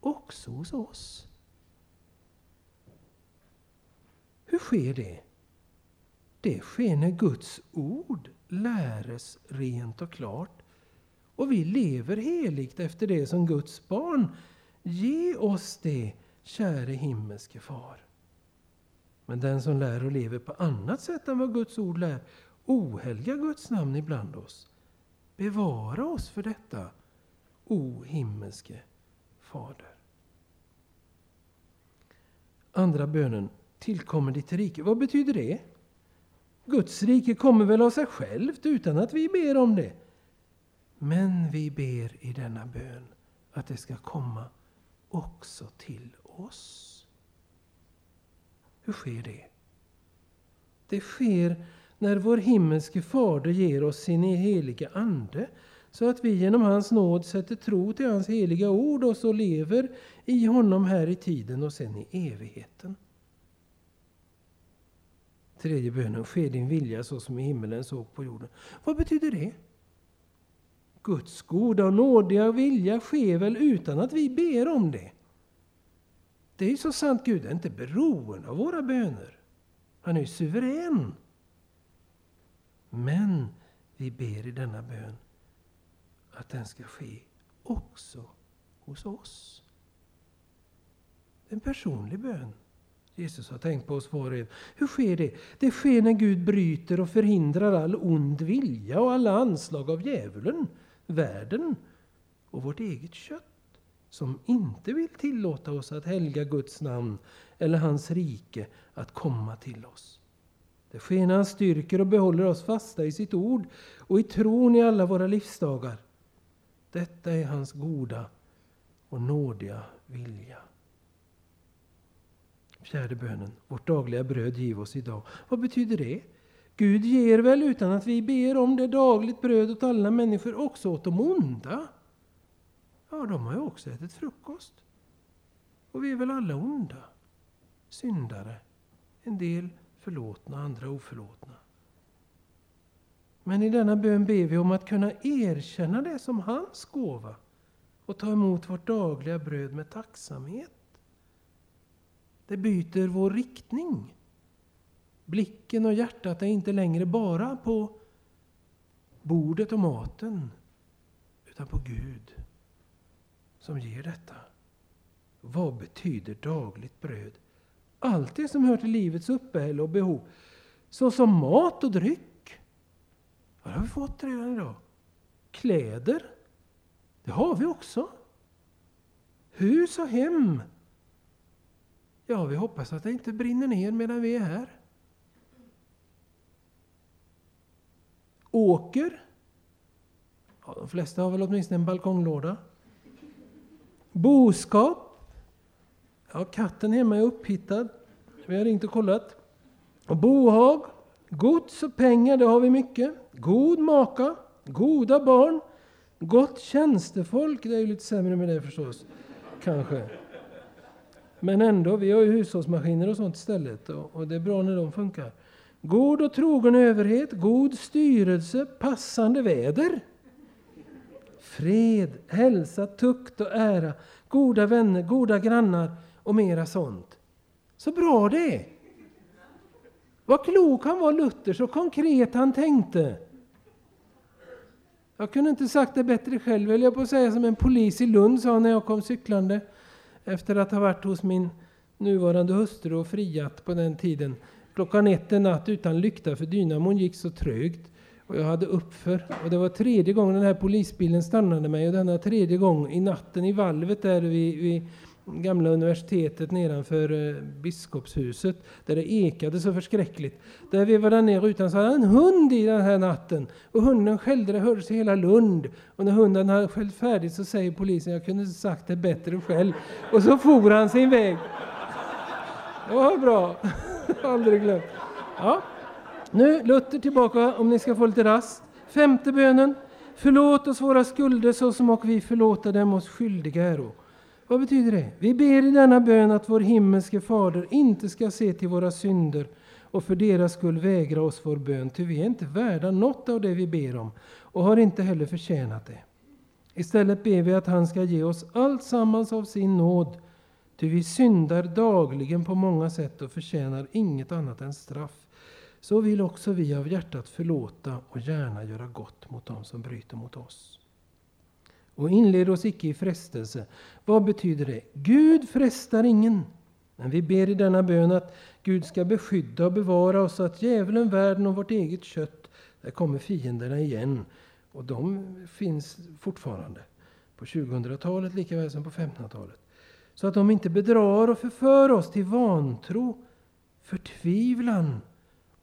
också hos oss. Hur sker det? Det sker när Guds ord läres rent och klart och vi lever heligt efter det som Guds barn. Ge oss det, käre himmelske Far. Men den som lär och lever på annat sätt än vad Guds ord lär ohelga Guds namn ibland oss. Bevara oss för detta, o himmelske Fader. Andra bönen, tillkommer ditt rike. Vad betyder det? Guds rike kommer väl av sig självt utan att vi ber om det. Men vi ber i denna bön att det ska komma också till oss. Hur sker det? Det sker när vår himmelske Fader ger oss sin heliga Ande så att vi genom hans nåd sätter tro till hans heliga ord och så lever i honom här i tiden och sen i evigheten. Tredje bönen, ske din vilja så som i himmelen så på jorden. Vad betyder det? Guds goda och nådiga vilja sker väl utan att vi ber om det? Det är ju så sant, Gud är inte beroende av våra böner. Han är suverän. Men vi ber i denna bön att den ska ske också hos oss. Det är en personlig bön. Jesus har tänkt på oss var och en. Hur sker det? Det sker när Gud bryter och förhindrar all ond vilja och alla anslag av djävulen, världen och vårt eget kött som inte vill tillåta oss att helga Guds namn eller hans rike att komma till oss. Det sker när han styrker och behåller oss fasta i sitt ord och i tron i alla våra livsdagar. Detta är hans goda och nådiga vilja. Fjärde bönen. Vårt dagliga bröd giv oss idag. Vad betyder det? Gud ger väl utan att vi ber om det dagligt bröd åt alla människor, också åt de onda. Ja, de har ju också ätit frukost. Och vi är väl alla onda. Syndare. En del förlåtna, andra oförlåtna. Men i denna bön ber vi om att kunna erkänna det som hans gåva och ta emot vårt dagliga bröd med tacksamhet. Det byter vår riktning. Blicken och hjärtat är inte längre bara på bordet och maten, utan på Gud som ger detta. Vad betyder dagligt bröd? Allt det som hör till livets uppehälle och behov. Såsom mat och dryck. Vad har vi fått redan idag? Kläder. Det har vi också. Hus och hem. Ja, vi hoppas att det inte brinner ner medan vi är här. Åker. Ja, de flesta har väl åtminstone en balkonglåda. Boskap. Ja, katten hemma är upphittad. Vi har ringt och kollat. Och bohag. Gods och pengar, det har vi mycket. God maka. Goda barn. Gott tjänstefolk, det är ju lite sämre med det förstås. Kanske. Men ändå, vi har ju hushållsmaskiner och sånt istället och, och det är bra när de funkar. God och trogen överhet, god styrelse, passande väder. Fred, hälsa, tukt och ära, goda vänner, goda grannar och mera sånt. Så bra det är! Vad klok han var Luther, så konkret han tänkte. Jag kunde inte sagt det bättre själv, vill jag på att säga som en polis i Lund sa när jag kom cyklande efter att ha varit hos min nuvarande hustru och friat på den tiden. Klockan ett en natt utan lykta för dynamon gick så trögt och jag hade uppför. Och det var tredje gången den här polisbilen stannade mig och denna tredje gång i natten i valvet där vid, vid gamla universitetet nedanför eh, biskopshuset där det ekade så förskräckligt. Där vevade han ner rutan så hade en hund i den här natten och hunden skällde, det hördes i hela Lund. Och när hunden hade skällt färdigt så säger polisen, jag kunde inte sagt det bättre själv. Och så for han sin väg. Det var bra, [LAUGHS] aldrig glömt. Ja. Nu Luther tillbaka om ni ska få lite rast. Femte bönen. Förlåt oss våra skulder så som och vi förlåta dem oss skyldiga äro. Vad betyder det? Vi ber i denna bön att vår himmelske Fader inte ska se till våra synder och för deras skull vägra oss vår bön, ty vi är inte värda något av det vi ber om och har inte heller förtjänat det. Istället ber vi att han ska ge oss allt sammans av sin nåd, ty vi syndar dagligen på många sätt och förtjänar inget annat än straff. Så vill också vi av hjärtat förlåta och gärna göra gott mot dem som bryter mot oss. Och inled oss icke i frestelse. Vad betyder det? Gud frestar ingen. Men vi ber i denna bön att Gud ska beskydda och bevara oss, att djävulen, världen och vårt eget kött, där kommer fienderna igen. Och de finns fortfarande. På 2000-talet lika väl som på 1500-talet. Så att de inte bedrar och förför oss till vantro, förtvivlan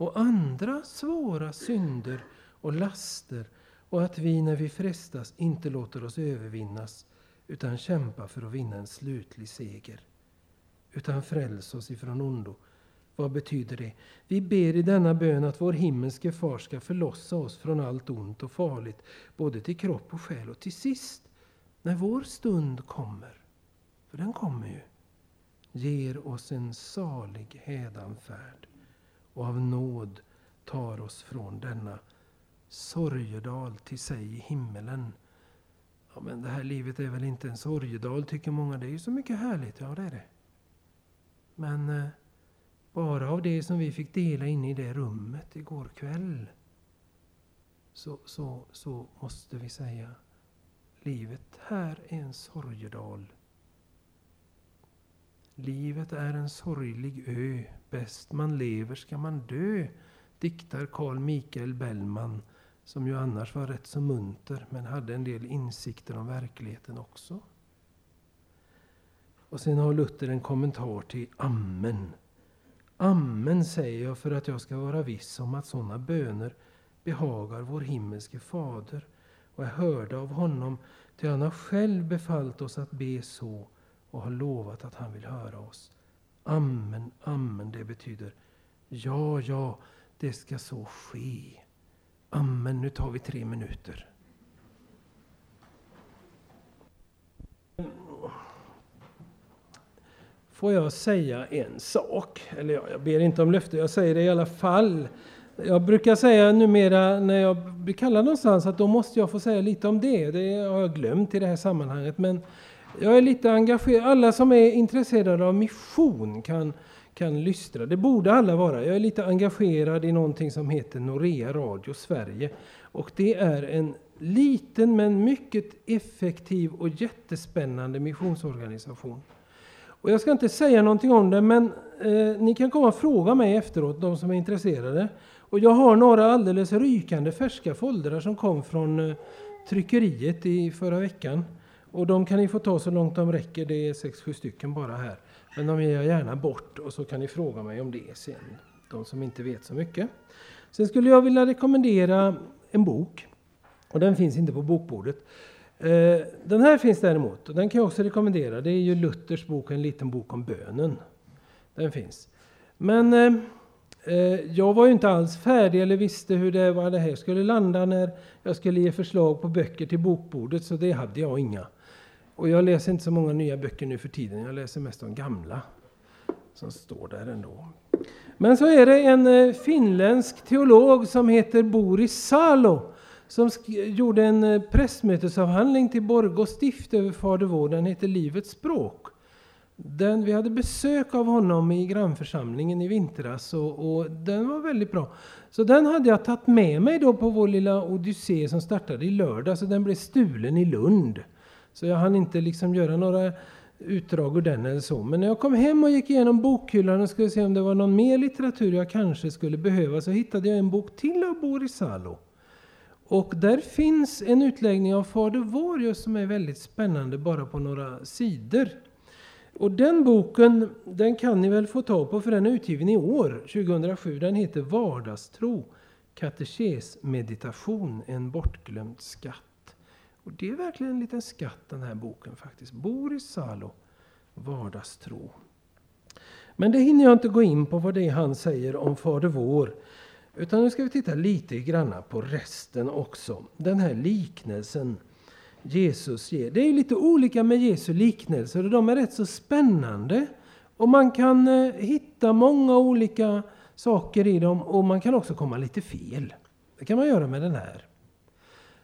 och andra svåra synder och laster och att vi när vi frestas inte låter oss övervinnas utan kämpar för att vinna en slutlig seger. Utan fräls oss ifrån ondo. Vad betyder det? Vi ber i denna bön att vår himmelske far ska förlossa oss från allt ont och farligt, både till kropp och själ. Och till sist, när vår stund kommer, för den kommer ju, ger oss en salig hädanfärd och av nåd tar oss från denna sorgedal till sig i himmelen. Ja, men det här livet är väl inte en sorgedal, tycker många. Det är ju så mycket härligt. Ja, det är det. Men eh, bara av det som vi fick dela inne i det rummet igår kväll så, så, så måste vi säga livet här är en sorgedal. Livet är en sorglig ö. Bäst man lever ska man dö, diktar Carl Michael Bellman som ju annars var rätt så munter, men hade en del insikter om verkligheten också. Och sen har Luther en kommentar till Amen. Amen säger jag för att jag ska vara viss om att sådana böner behagar vår himmelske Fader och är hörda av honom, ty han har själv befallt oss att be så och har lovat att han vill höra oss. Amen, amen, det betyder ja, ja, det ska så ske. Amen, nu tar vi tre minuter. Får jag säga en sak? Eller ja, jag ber inte om löfte, jag säger det i alla fall. Jag brukar säga numera när jag blir kallad någonstans att då måste jag få säga lite om det. Det har jag glömt i det här sammanhanget. Men jag är lite engagerad. Alla som är intresserade av mission kan kan lystra. Det borde alla vara. Jag är lite engagerad i någonting som heter Norea Radio Sverige. Och det är en liten men mycket effektiv och jättespännande missionsorganisation. Och jag ska inte säga någonting om det, men eh, ni kan komma och fråga mig efteråt, de som är intresserade. Och jag har några alldeles rykande färska foldrar som kom från eh, tryckeriet i förra veckan. Och de kan ni få ta så långt de räcker, det är sex sju stycken bara här. Men de ger jag gärna bort och så kan ni fråga mig om det sen, de som inte vet så mycket. Sen skulle jag vilja rekommendera en bok. Och den finns inte på bokbordet. Eh, den här finns däremot, och den kan jag också rekommendera. Det är ju Luthers bok, En liten bok om bönen. Den finns. Men eh, eh, jag var ju inte alls färdig eller visste hur det, var det här skulle landa när jag skulle ge förslag på böcker till bokbordet, så det hade jag inga. Och jag läser inte så många nya böcker nu för tiden, jag läser mest de gamla som står där ändå. Men så är det en eh, finländsk teolog som heter Boris Salo som gjorde en eh, pressmötesavhandling prästmötesavhandling till Borgå stift över Fader vår. Den heter Livets språk. Den, vi hade besök av honom i grannförsamlingen i vintras och, och, den var väldigt bra. Så den hade jag tagit med mig då på vår lilla odyssé som startade i lördag, så den blev stulen i Lund. Så jag hann inte liksom göra några utdrag ur den eller så. Men när jag kom hem och gick igenom bokhyllan och skulle se om det var någon mer litteratur jag kanske skulle behöva så hittade jag en bok till av Boris Salo. Och där finns en utläggning av Fader vår just som är väldigt spännande bara på några sidor. Och den boken den kan ni väl få tag på för den är utgiven i år, 2007. Den heter Vardagstro, katekesmeditation, en bortglömd skatt. Och det är verkligen en liten skatt den här boken faktiskt. Boris Salo, Vardagstro. Men det hinner jag inte gå in på vad det är han säger om Fader vår. Utan nu ska vi titta lite grann på resten också. Den här liknelsen Jesus ger. Det är lite olika med Jesu liknelser och de är rätt så spännande. Och man kan eh, hitta många olika saker i dem och man kan också komma lite fel. Det kan man göra med den här.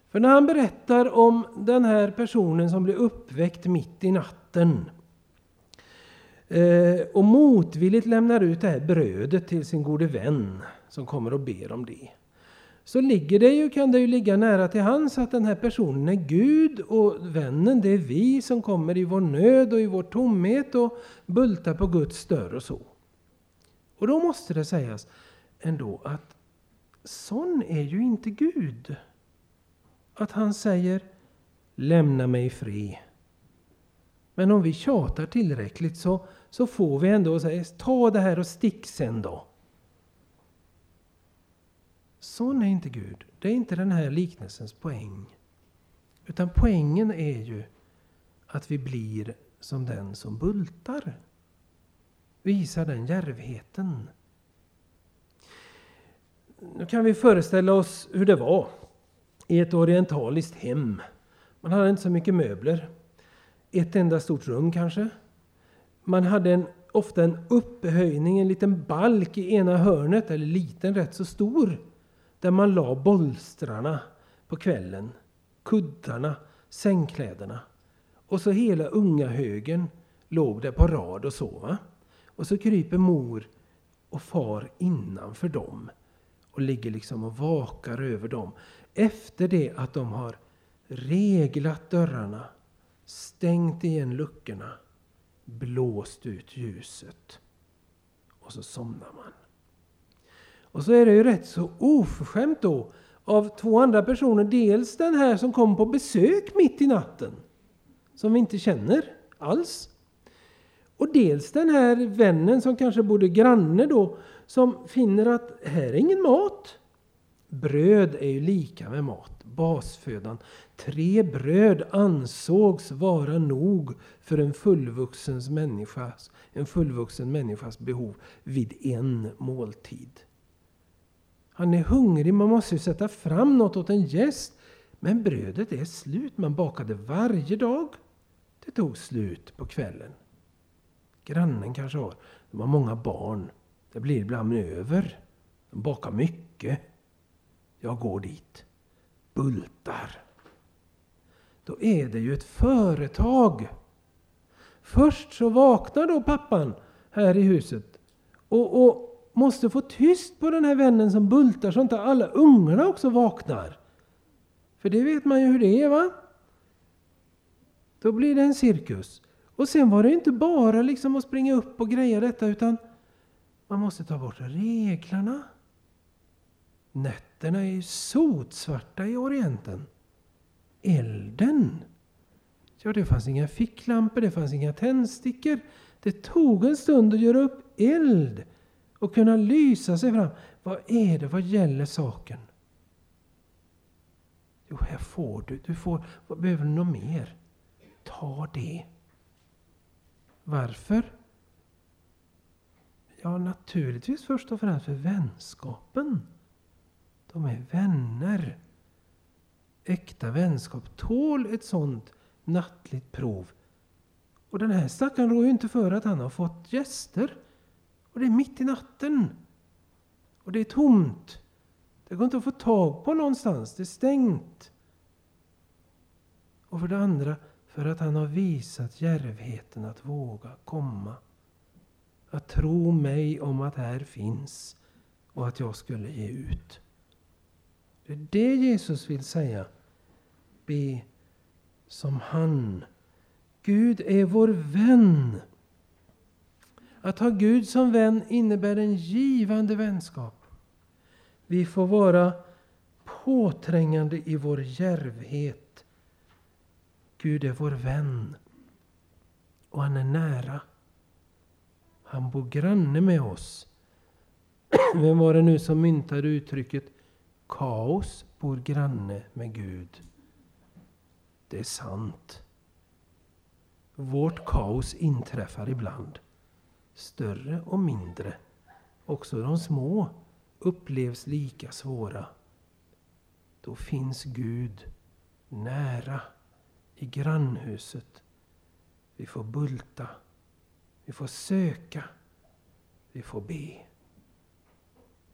För när han berättar om den här personen som blir uppväckt mitt i natten eh, och motvilligt lämnar ut det här brödet till sin gode vän som kommer och ber om det så ligger det ju, kan det ju ligga nära till hands att den här personen är Gud och vännen det är vi som kommer i vår nöd och i vår tomhet och bultar på Guds dörr och så. Och då måste det sägas ändå att sån är ju inte Gud. Att han säger lämna mig fri. Men om vi tjatar tillräckligt så, så får vi ändå säga ta det här och stick sen då. Sån är inte Gud. Det är inte den här liknelsens poäng. Utan poängen är ju att vi blir som den som bultar. Visar den järvheten. Nu kan vi föreställa oss hur det var i ett orientaliskt hem. Man hade inte så mycket möbler. Ett enda stort rum kanske. Man hade en, ofta en upphöjning, en liten balk i ena hörnet, eller liten, rätt så stor där man la bolstrarna på kvällen, kuddarna, sängkläderna. Och så hela unga högen låg där på rad och sov. Och så kryper mor och far innanför dem och ligger liksom och vakar över dem. Efter det att de har reglat dörrarna, stängt igen luckorna, blåst ut ljuset. Och så somnar man. Och så är det ju rätt så oförskämt då av två andra personer. Dels den här som kom på besök mitt i natten, som vi inte känner alls. Och dels den här vännen som kanske bodde granne då, som finner att här är ingen mat. Bröd är ju lika med mat, basfödan. Tre bröd ansågs vara nog för en fullvuxen människas, en fullvuxen människas behov vid en måltid. Han är hungrig, man måste ju sätta fram något åt en gäst. Men brödet är slut, man bakade varje dag. Det tog slut på kvällen. Grannen kanske har, de har många barn. Det blir ibland över. De bakar mycket. Jag går dit. Bultar. Då är det ju ett företag. Först så vaknar då pappan här i huset och, och måste få tyst på den här vännen som bultar så inte alla ungarna också vaknar. För det vet man ju hur det är va? Då blir det en cirkus. Och sen var det inte bara liksom att springa upp och greja detta utan man måste ta bort reglarna. Nätterna är sotsvarta i Orienten. Elden. Ja, det fanns inga ficklampor, det fanns inga tändstickor. Det tog en stund att göra upp eld och kunna lysa sig fram. Vad är det? Vad gäller saken? Jo, här får du. Du får, vad behöver du något mer? Ta det. Varför? Ja, naturligtvis först och främst för vänskapen. De är vänner. Äkta vänskap tål ett sånt nattligt prov. Och den här stackaren rår ju inte för att han har fått gäster. Och det är mitt i natten. Och det är tomt. Det går inte att få tag på någonstans. Det är stängt. Och för det andra för att han har visat djärvheten att våga komma. Att tro mig om att här finns och att jag skulle ge ut. Det är det Jesus vill säga. Be som han. Gud är vår vän. Att ha Gud som vän innebär en givande vänskap. Vi får vara påträngande i vår djärvhet. Gud är vår vän. Och han är nära. Han bor granne med oss. [CLEARS THROAT] Vem var det nu som myntade uttrycket Kaos bor granne med Gud? Det är sant. Vårt kaos inträffar ibland. Större och mindre. Också de små upplevs lika svåra. Då finns Gud nära i grannhuset. Vi får bulta. Vi får söka. Vi får be.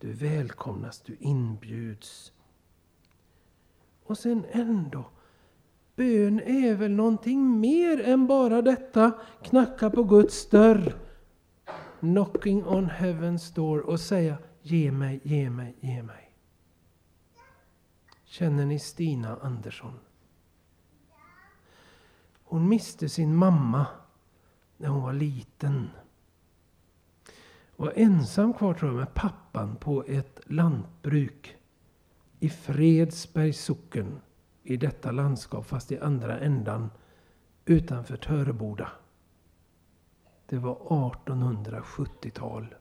Du välkomnas, du inbjuds. Och sen ändå, bön är väl någonting mer än bara detta knacka på Guds dörr. Knocking on heaven's door och säga Ge mig, ge mig, ge mig. Känner ni Stina Andersson? Hon miste sin mamma när hon var liten. Var ensam kvar tror jag med pappan på ett lantbruk i Fredsbergs socken i detta landskap fast i andra ändan utanför Töreboda. Det var 1870-tal.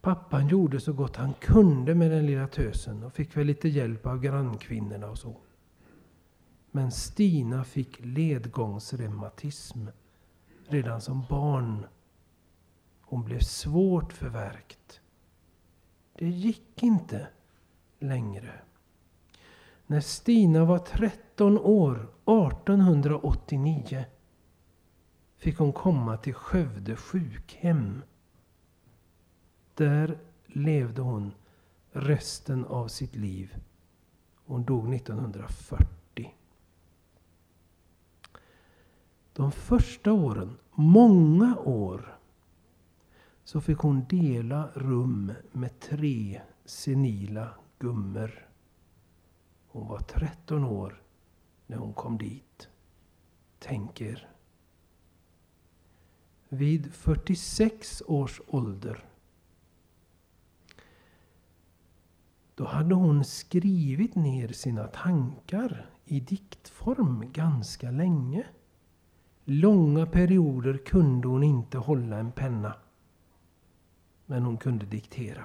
Pappan gjorde så gott han kunde med den lilla tösen och fick väl lite hjälp av grannkvinnorna och så. Men Stina fick ledgångsreumatism redan som barn. Hon blev svårt förvärkt. Det gick inte längre. När Stina var 13 år, 1889, fick hon komma till Skövde sjukhem. Där levde hon resten av sitt liv. Hon dog 1940. De första åren, många år, så fick hon dela rum med tre senila gummor. Hon var 13 år när hon kom dit. Tänk er. Vid 46 års ålder Då hade hon skrivit ner sina tankar i diktform ganska länge. Långa perioder kunde hon inte hålla en penna. Men hon kunde diktera.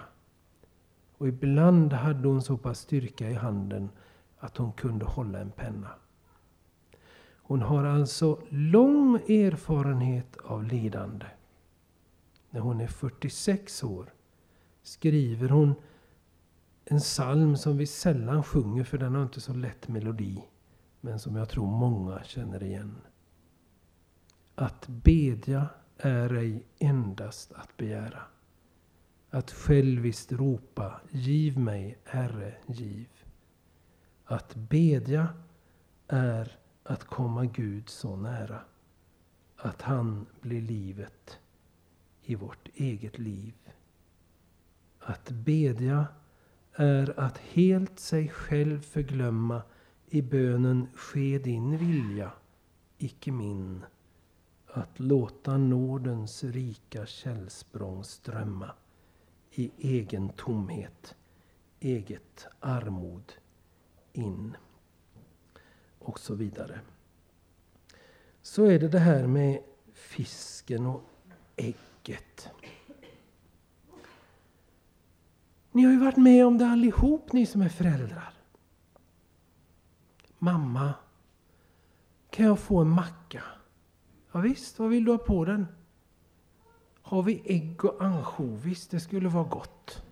Och ibland hade hon så pass styrka i handen att hon kunde hålla en penna. Hon har alltså lång erfarenhet av lidande. När hon är 46 år skriver hon en psalm som vi sällan sjunger för den har inte så lätt melodi. Men som jag tror många känner igen. Att bedja är ej endast att begära. Att själviskt ropa, giv mig, Herre, giv. Att bedja är att komma Gud så nära. Att han blir livet i vårt eget liv. Att bedja är att helt sig själv förglömma i bönen Ske din vilja, icke min. Att låta nådens rika källsprång strömma i egen tomhet, eget armod in. Och så vidare. Så är det det här med fisken och ägget. Ni har ju varit med om det allihop, ni som är föräldrar. Mamma, kan jag få en macka? Ja, visst, vad vill du ha på den? Har vi ägg och ansjovis, det skulle vara gott.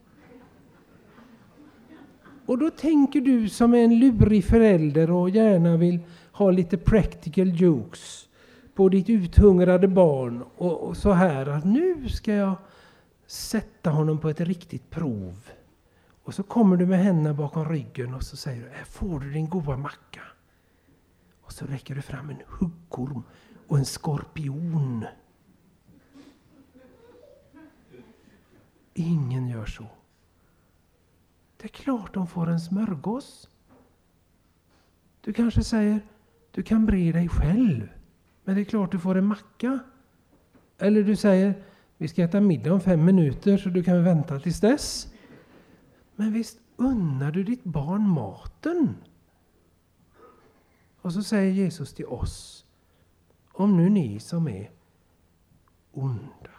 Och då tänker du som är en lurig förälder och gärna vill ha lite practical jokes på ditt uthungrade barn och, och så här att nu ska jag sätta honom på ett riktigt prov. Och så kommer du med händerna bakom ryggen och så säger du, här får du din goda macka. Och så räcker du fram en huggorm och en skorpion. Ingen gör så. Det är klart de får en smörgås. Du kanske säger, du kan bre dig själv. Men det är klart du får en macka. Eller du säger, vi ska äta middag om fem minuter så du kan vänta tills dess. Men visst unnar du ditt barn maten? Och så säger Jesus till oss, om nu ni som är onda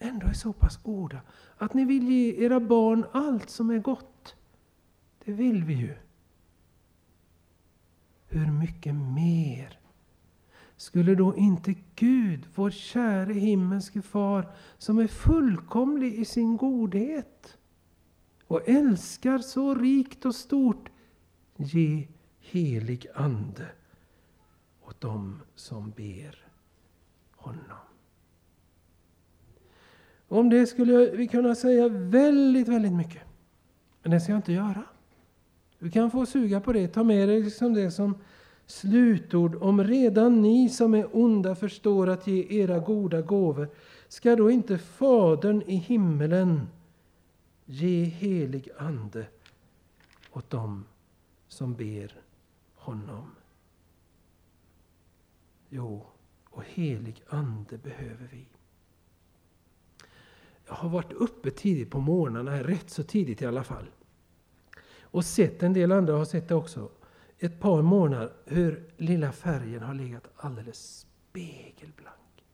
ändå är så pass goda att ni vill ge era barn allt som är gott. Det vill vi ju. Hur mycket mer skulle då inte Gud, vår käre himmelske far, som är fullkomlig i sin godhet och älskar så rikt och stort, ge helig ande åt dem som ber honom. Om det skulle vi kunna säga väldigt, väldigt mycket. Men det ska jag inte göra. Du kan få suga på det, ta med dig liksom det som slutord. Om redan ni som är onda förstår att ge era goda gåvor, ska då inte Fadern i himmelen ge helig ande åt dem som ber honom? Jo, och helig ande behöver vi. Jag har varit uppe tidigt på morgnarna, rätt så tidigt i alla fall. Och sett, en del andra har sett det också, ett par månader hur lilla färgen har legat alldeles spegelblank.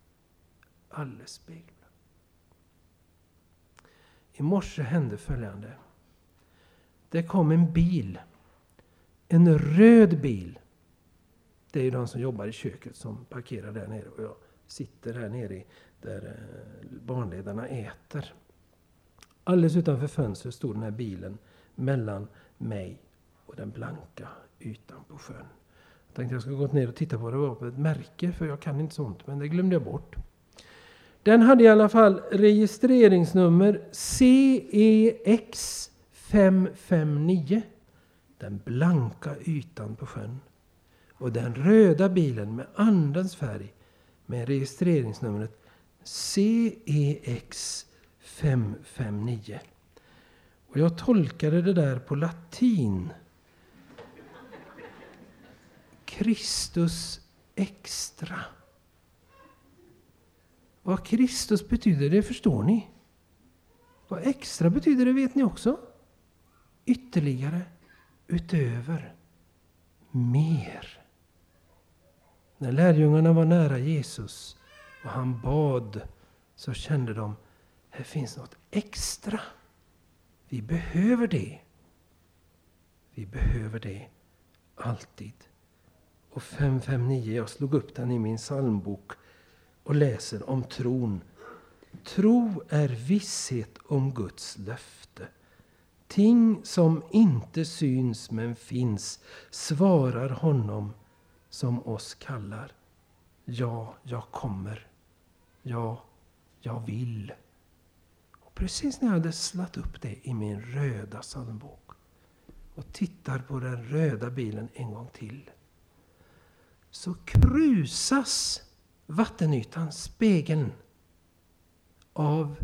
Alldeles spegelblank. I morse hände följande. Det kom en bil. En röd bil. Det är ju de som jobbar i köket som parkerar där nere. Och jag sitter här nere där eh, barnledarna äter. Alldeles utanför fönstret stod den här bilen mellan mig och den blanka ytan på sjön. Jag tänkte jag skulle gått ner och titta på vad det var på ett märke, för jag kan inte sånt, men det glömde jag bort. Den hade i alla fall registreringsnummer CEX 559. Den blanka ytan på sjön. Och den röda bilen med andens färg med registreringsnumret CEX 559. Och jag tolkade det där på latin. Kristus extra. Vad Kristus betyder, det förstår ni. Vad extra betyder, det vet ni också. Ytterligare, utöver, mer. När lärjungarna var nära Jesus och han bad så kände de, här finns något extra. Vi behöver det. Vi behöver det alltid. Och 559, jag slog upp den i min psalmbok och läser om tron. Tro är visshet om Guds löfte. Ting som inte syns men finns svarar honom som oss kallar. Ja, jag kommer. Ja, jag vill. Och precis när jag hade slagit upp det i min röda psalmbok och tittar på den röda bilen en gång till så krusas vattenytan, spegeln, av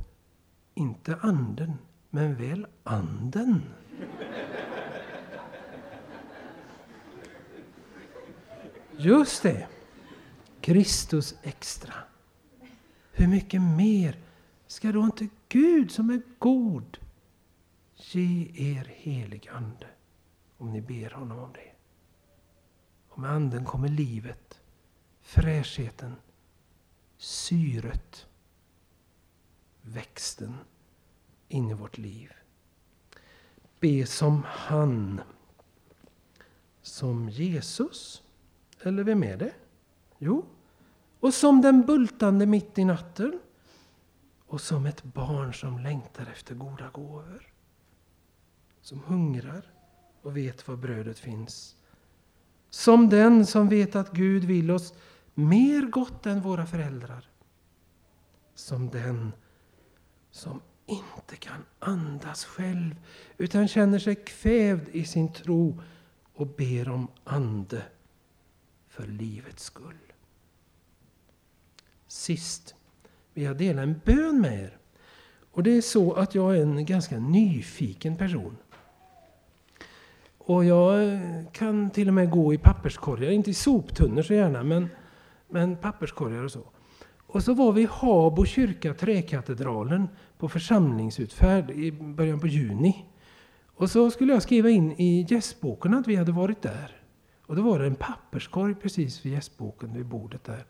inte anden, men väl anden. Just det. Kristus extra. Hur mycket mer ska då inte Gud som är god ge er helig ande om ni ber honom om det? Och med anden kommer livet, fräschheten, syret, växten in i vårt liv. Be som han, som Jesus. Eller vem är det? Jo, och som den bultande mitt i natten. och som ett barn som längtar efter goda gåvor. Som hungrar och vet var brödet finns. Som den som vet att Gud vill oss mer gott än våra föräldrar. Som den som inte kan andas själv utan känner sig kvävd i sin tro och ber om ande för livets skull. Sist vill jag dela en bön med er. Och det är så att jag är en ganska nyfiken person. Och jag kan till och med gå i papperskorgar, inte i soptunnor så gärna, men, men papperskorgar och så. Och så var vi i Habo kyrka, Träkatedralen, på församlingsutfärd i början på juni. Och så skulle jag skriva in i gästboken att vi hade varit där. Och då var det en papperskorg precis vid gästboken, vid bordet där.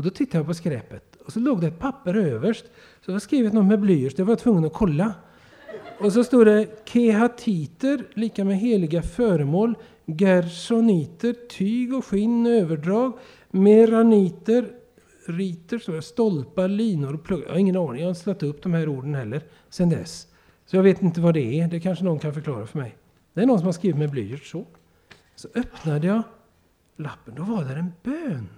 Och då tittade jag på skräpet och så låg det ett papper överst. Så det var skrivet något med blyerts, det var jag tvungen att kolla. Och så stod det kehatiter, lika med heliga föremål, gersoniter, tyg och skinn, överdrag, meraniter, riter, så stolpar, linor och pluggar. Jag har ingen aning, jag har inte slagit upp de här orden heller sen dess. Så jag vet inte vad det är, det kanske någon kan förklara för mig. Det är någon som har skrivit med blyerts så. Så öppnade jag lappen, då var det en bön.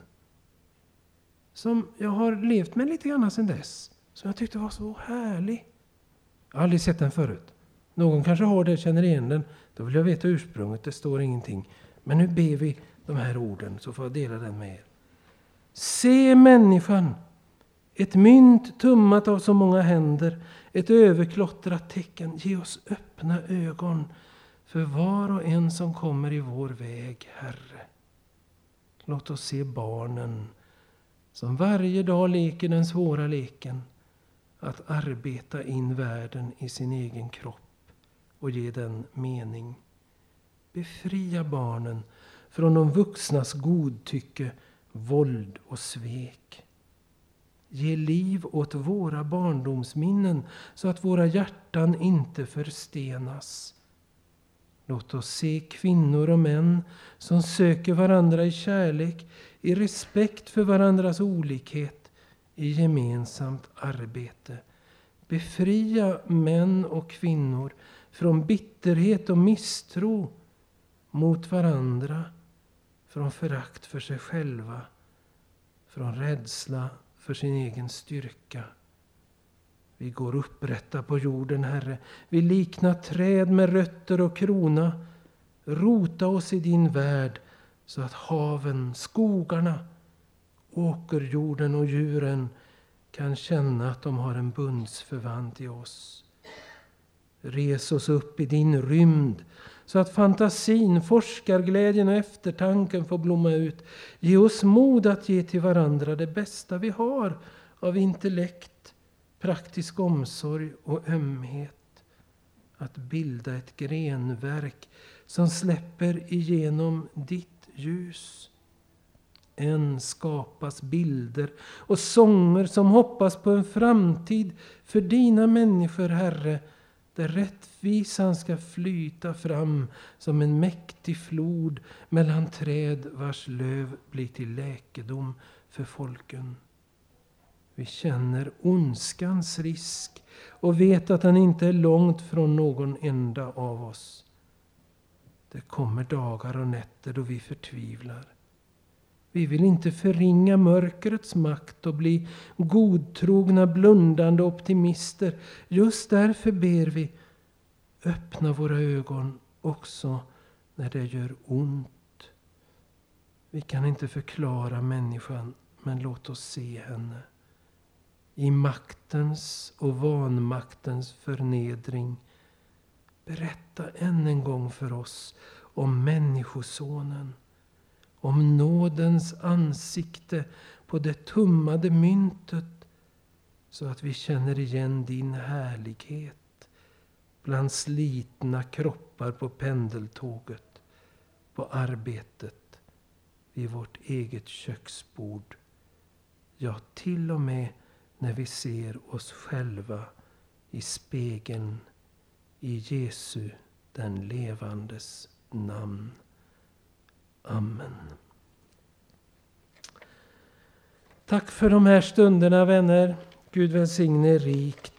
Som jag har levt med lite grann sedan dess. Som jag tyckte var så härlig. Jag har aldrig sett den förut. Någon kanske har det, känner igen den. Då vill jag veta ursprunget, det står ingenting. Men nu ber vi de här orden, så får jag dela den med er. Se människan, ett mynt tummat av så många händer, ett överklottrat tecken. Ge oss öppna ögon för var och en som kommer i vår väg, Herre. Låt oss se barnen som varje dag leker den svåra leken att arbeta in världen i sin egen kropp och ge den mening. Befria barnen från de vuxnas godtycke, våld och svek. Ge liv åt våra barndomsminnen så att våra hjärtan inte förstenas. Låt oss se kvinnor och män som söker varandra i kärlek, i respekt för varandras olikhet, i gemensamt arbete. Befria män och kvinnor från bitterhet och misstro mot varandra, från förakt för sig själva, från rädsla för sin egen styrka. Vi går upprätta på jorden, Herre. Vi liknar träd med rötter och krona. Rota oss i din värld så att haven, skogarna, åkerjorden och djuren kan känna att de har en bundsförvant i oss. Res oss upp i din rymd så att fantasin, forskarglädjen och eftertanken får blomma ut. Ge oss mod att ge till varandra det bästa vi har av intellekt, praktisk omsorg och ömhet. Att bilda ett grenverk som släpper igenom ditt ljus. Än skapas bilder och sånger som hoppas på en framtid för dina människor, Herre, där rättvisan ska flyta fram som en mäktig flod mellan träd vars löv blir till läkedom för folken. Vi känner ondskans risk och vet att den inte är långt från någon enda av oss. Det kommer dagar och nätter då vi förtvivlar. Vi vill inte förringa mörkrets makt och bli godtrogna, blundande optimister. Just därför ber vi, öppna våra ögon också när det gör ont. Vi kan inte förklara människan, men låt oss se henne. I maktens och vanmaktens förnedring. Berätta än en gång för oss om Människosonen om nådens ansikte på det tummade myntet så att vi känner igen din härlighet bland slitna kroppar på pendeltåget, på arbetet, vid vårt eget köksbord. Ja, till och med när vi ser oss själva i spegeln i Jesu, den levandes namn. Amen. Tack för de här stunderna vänner. Gud välsigne rikt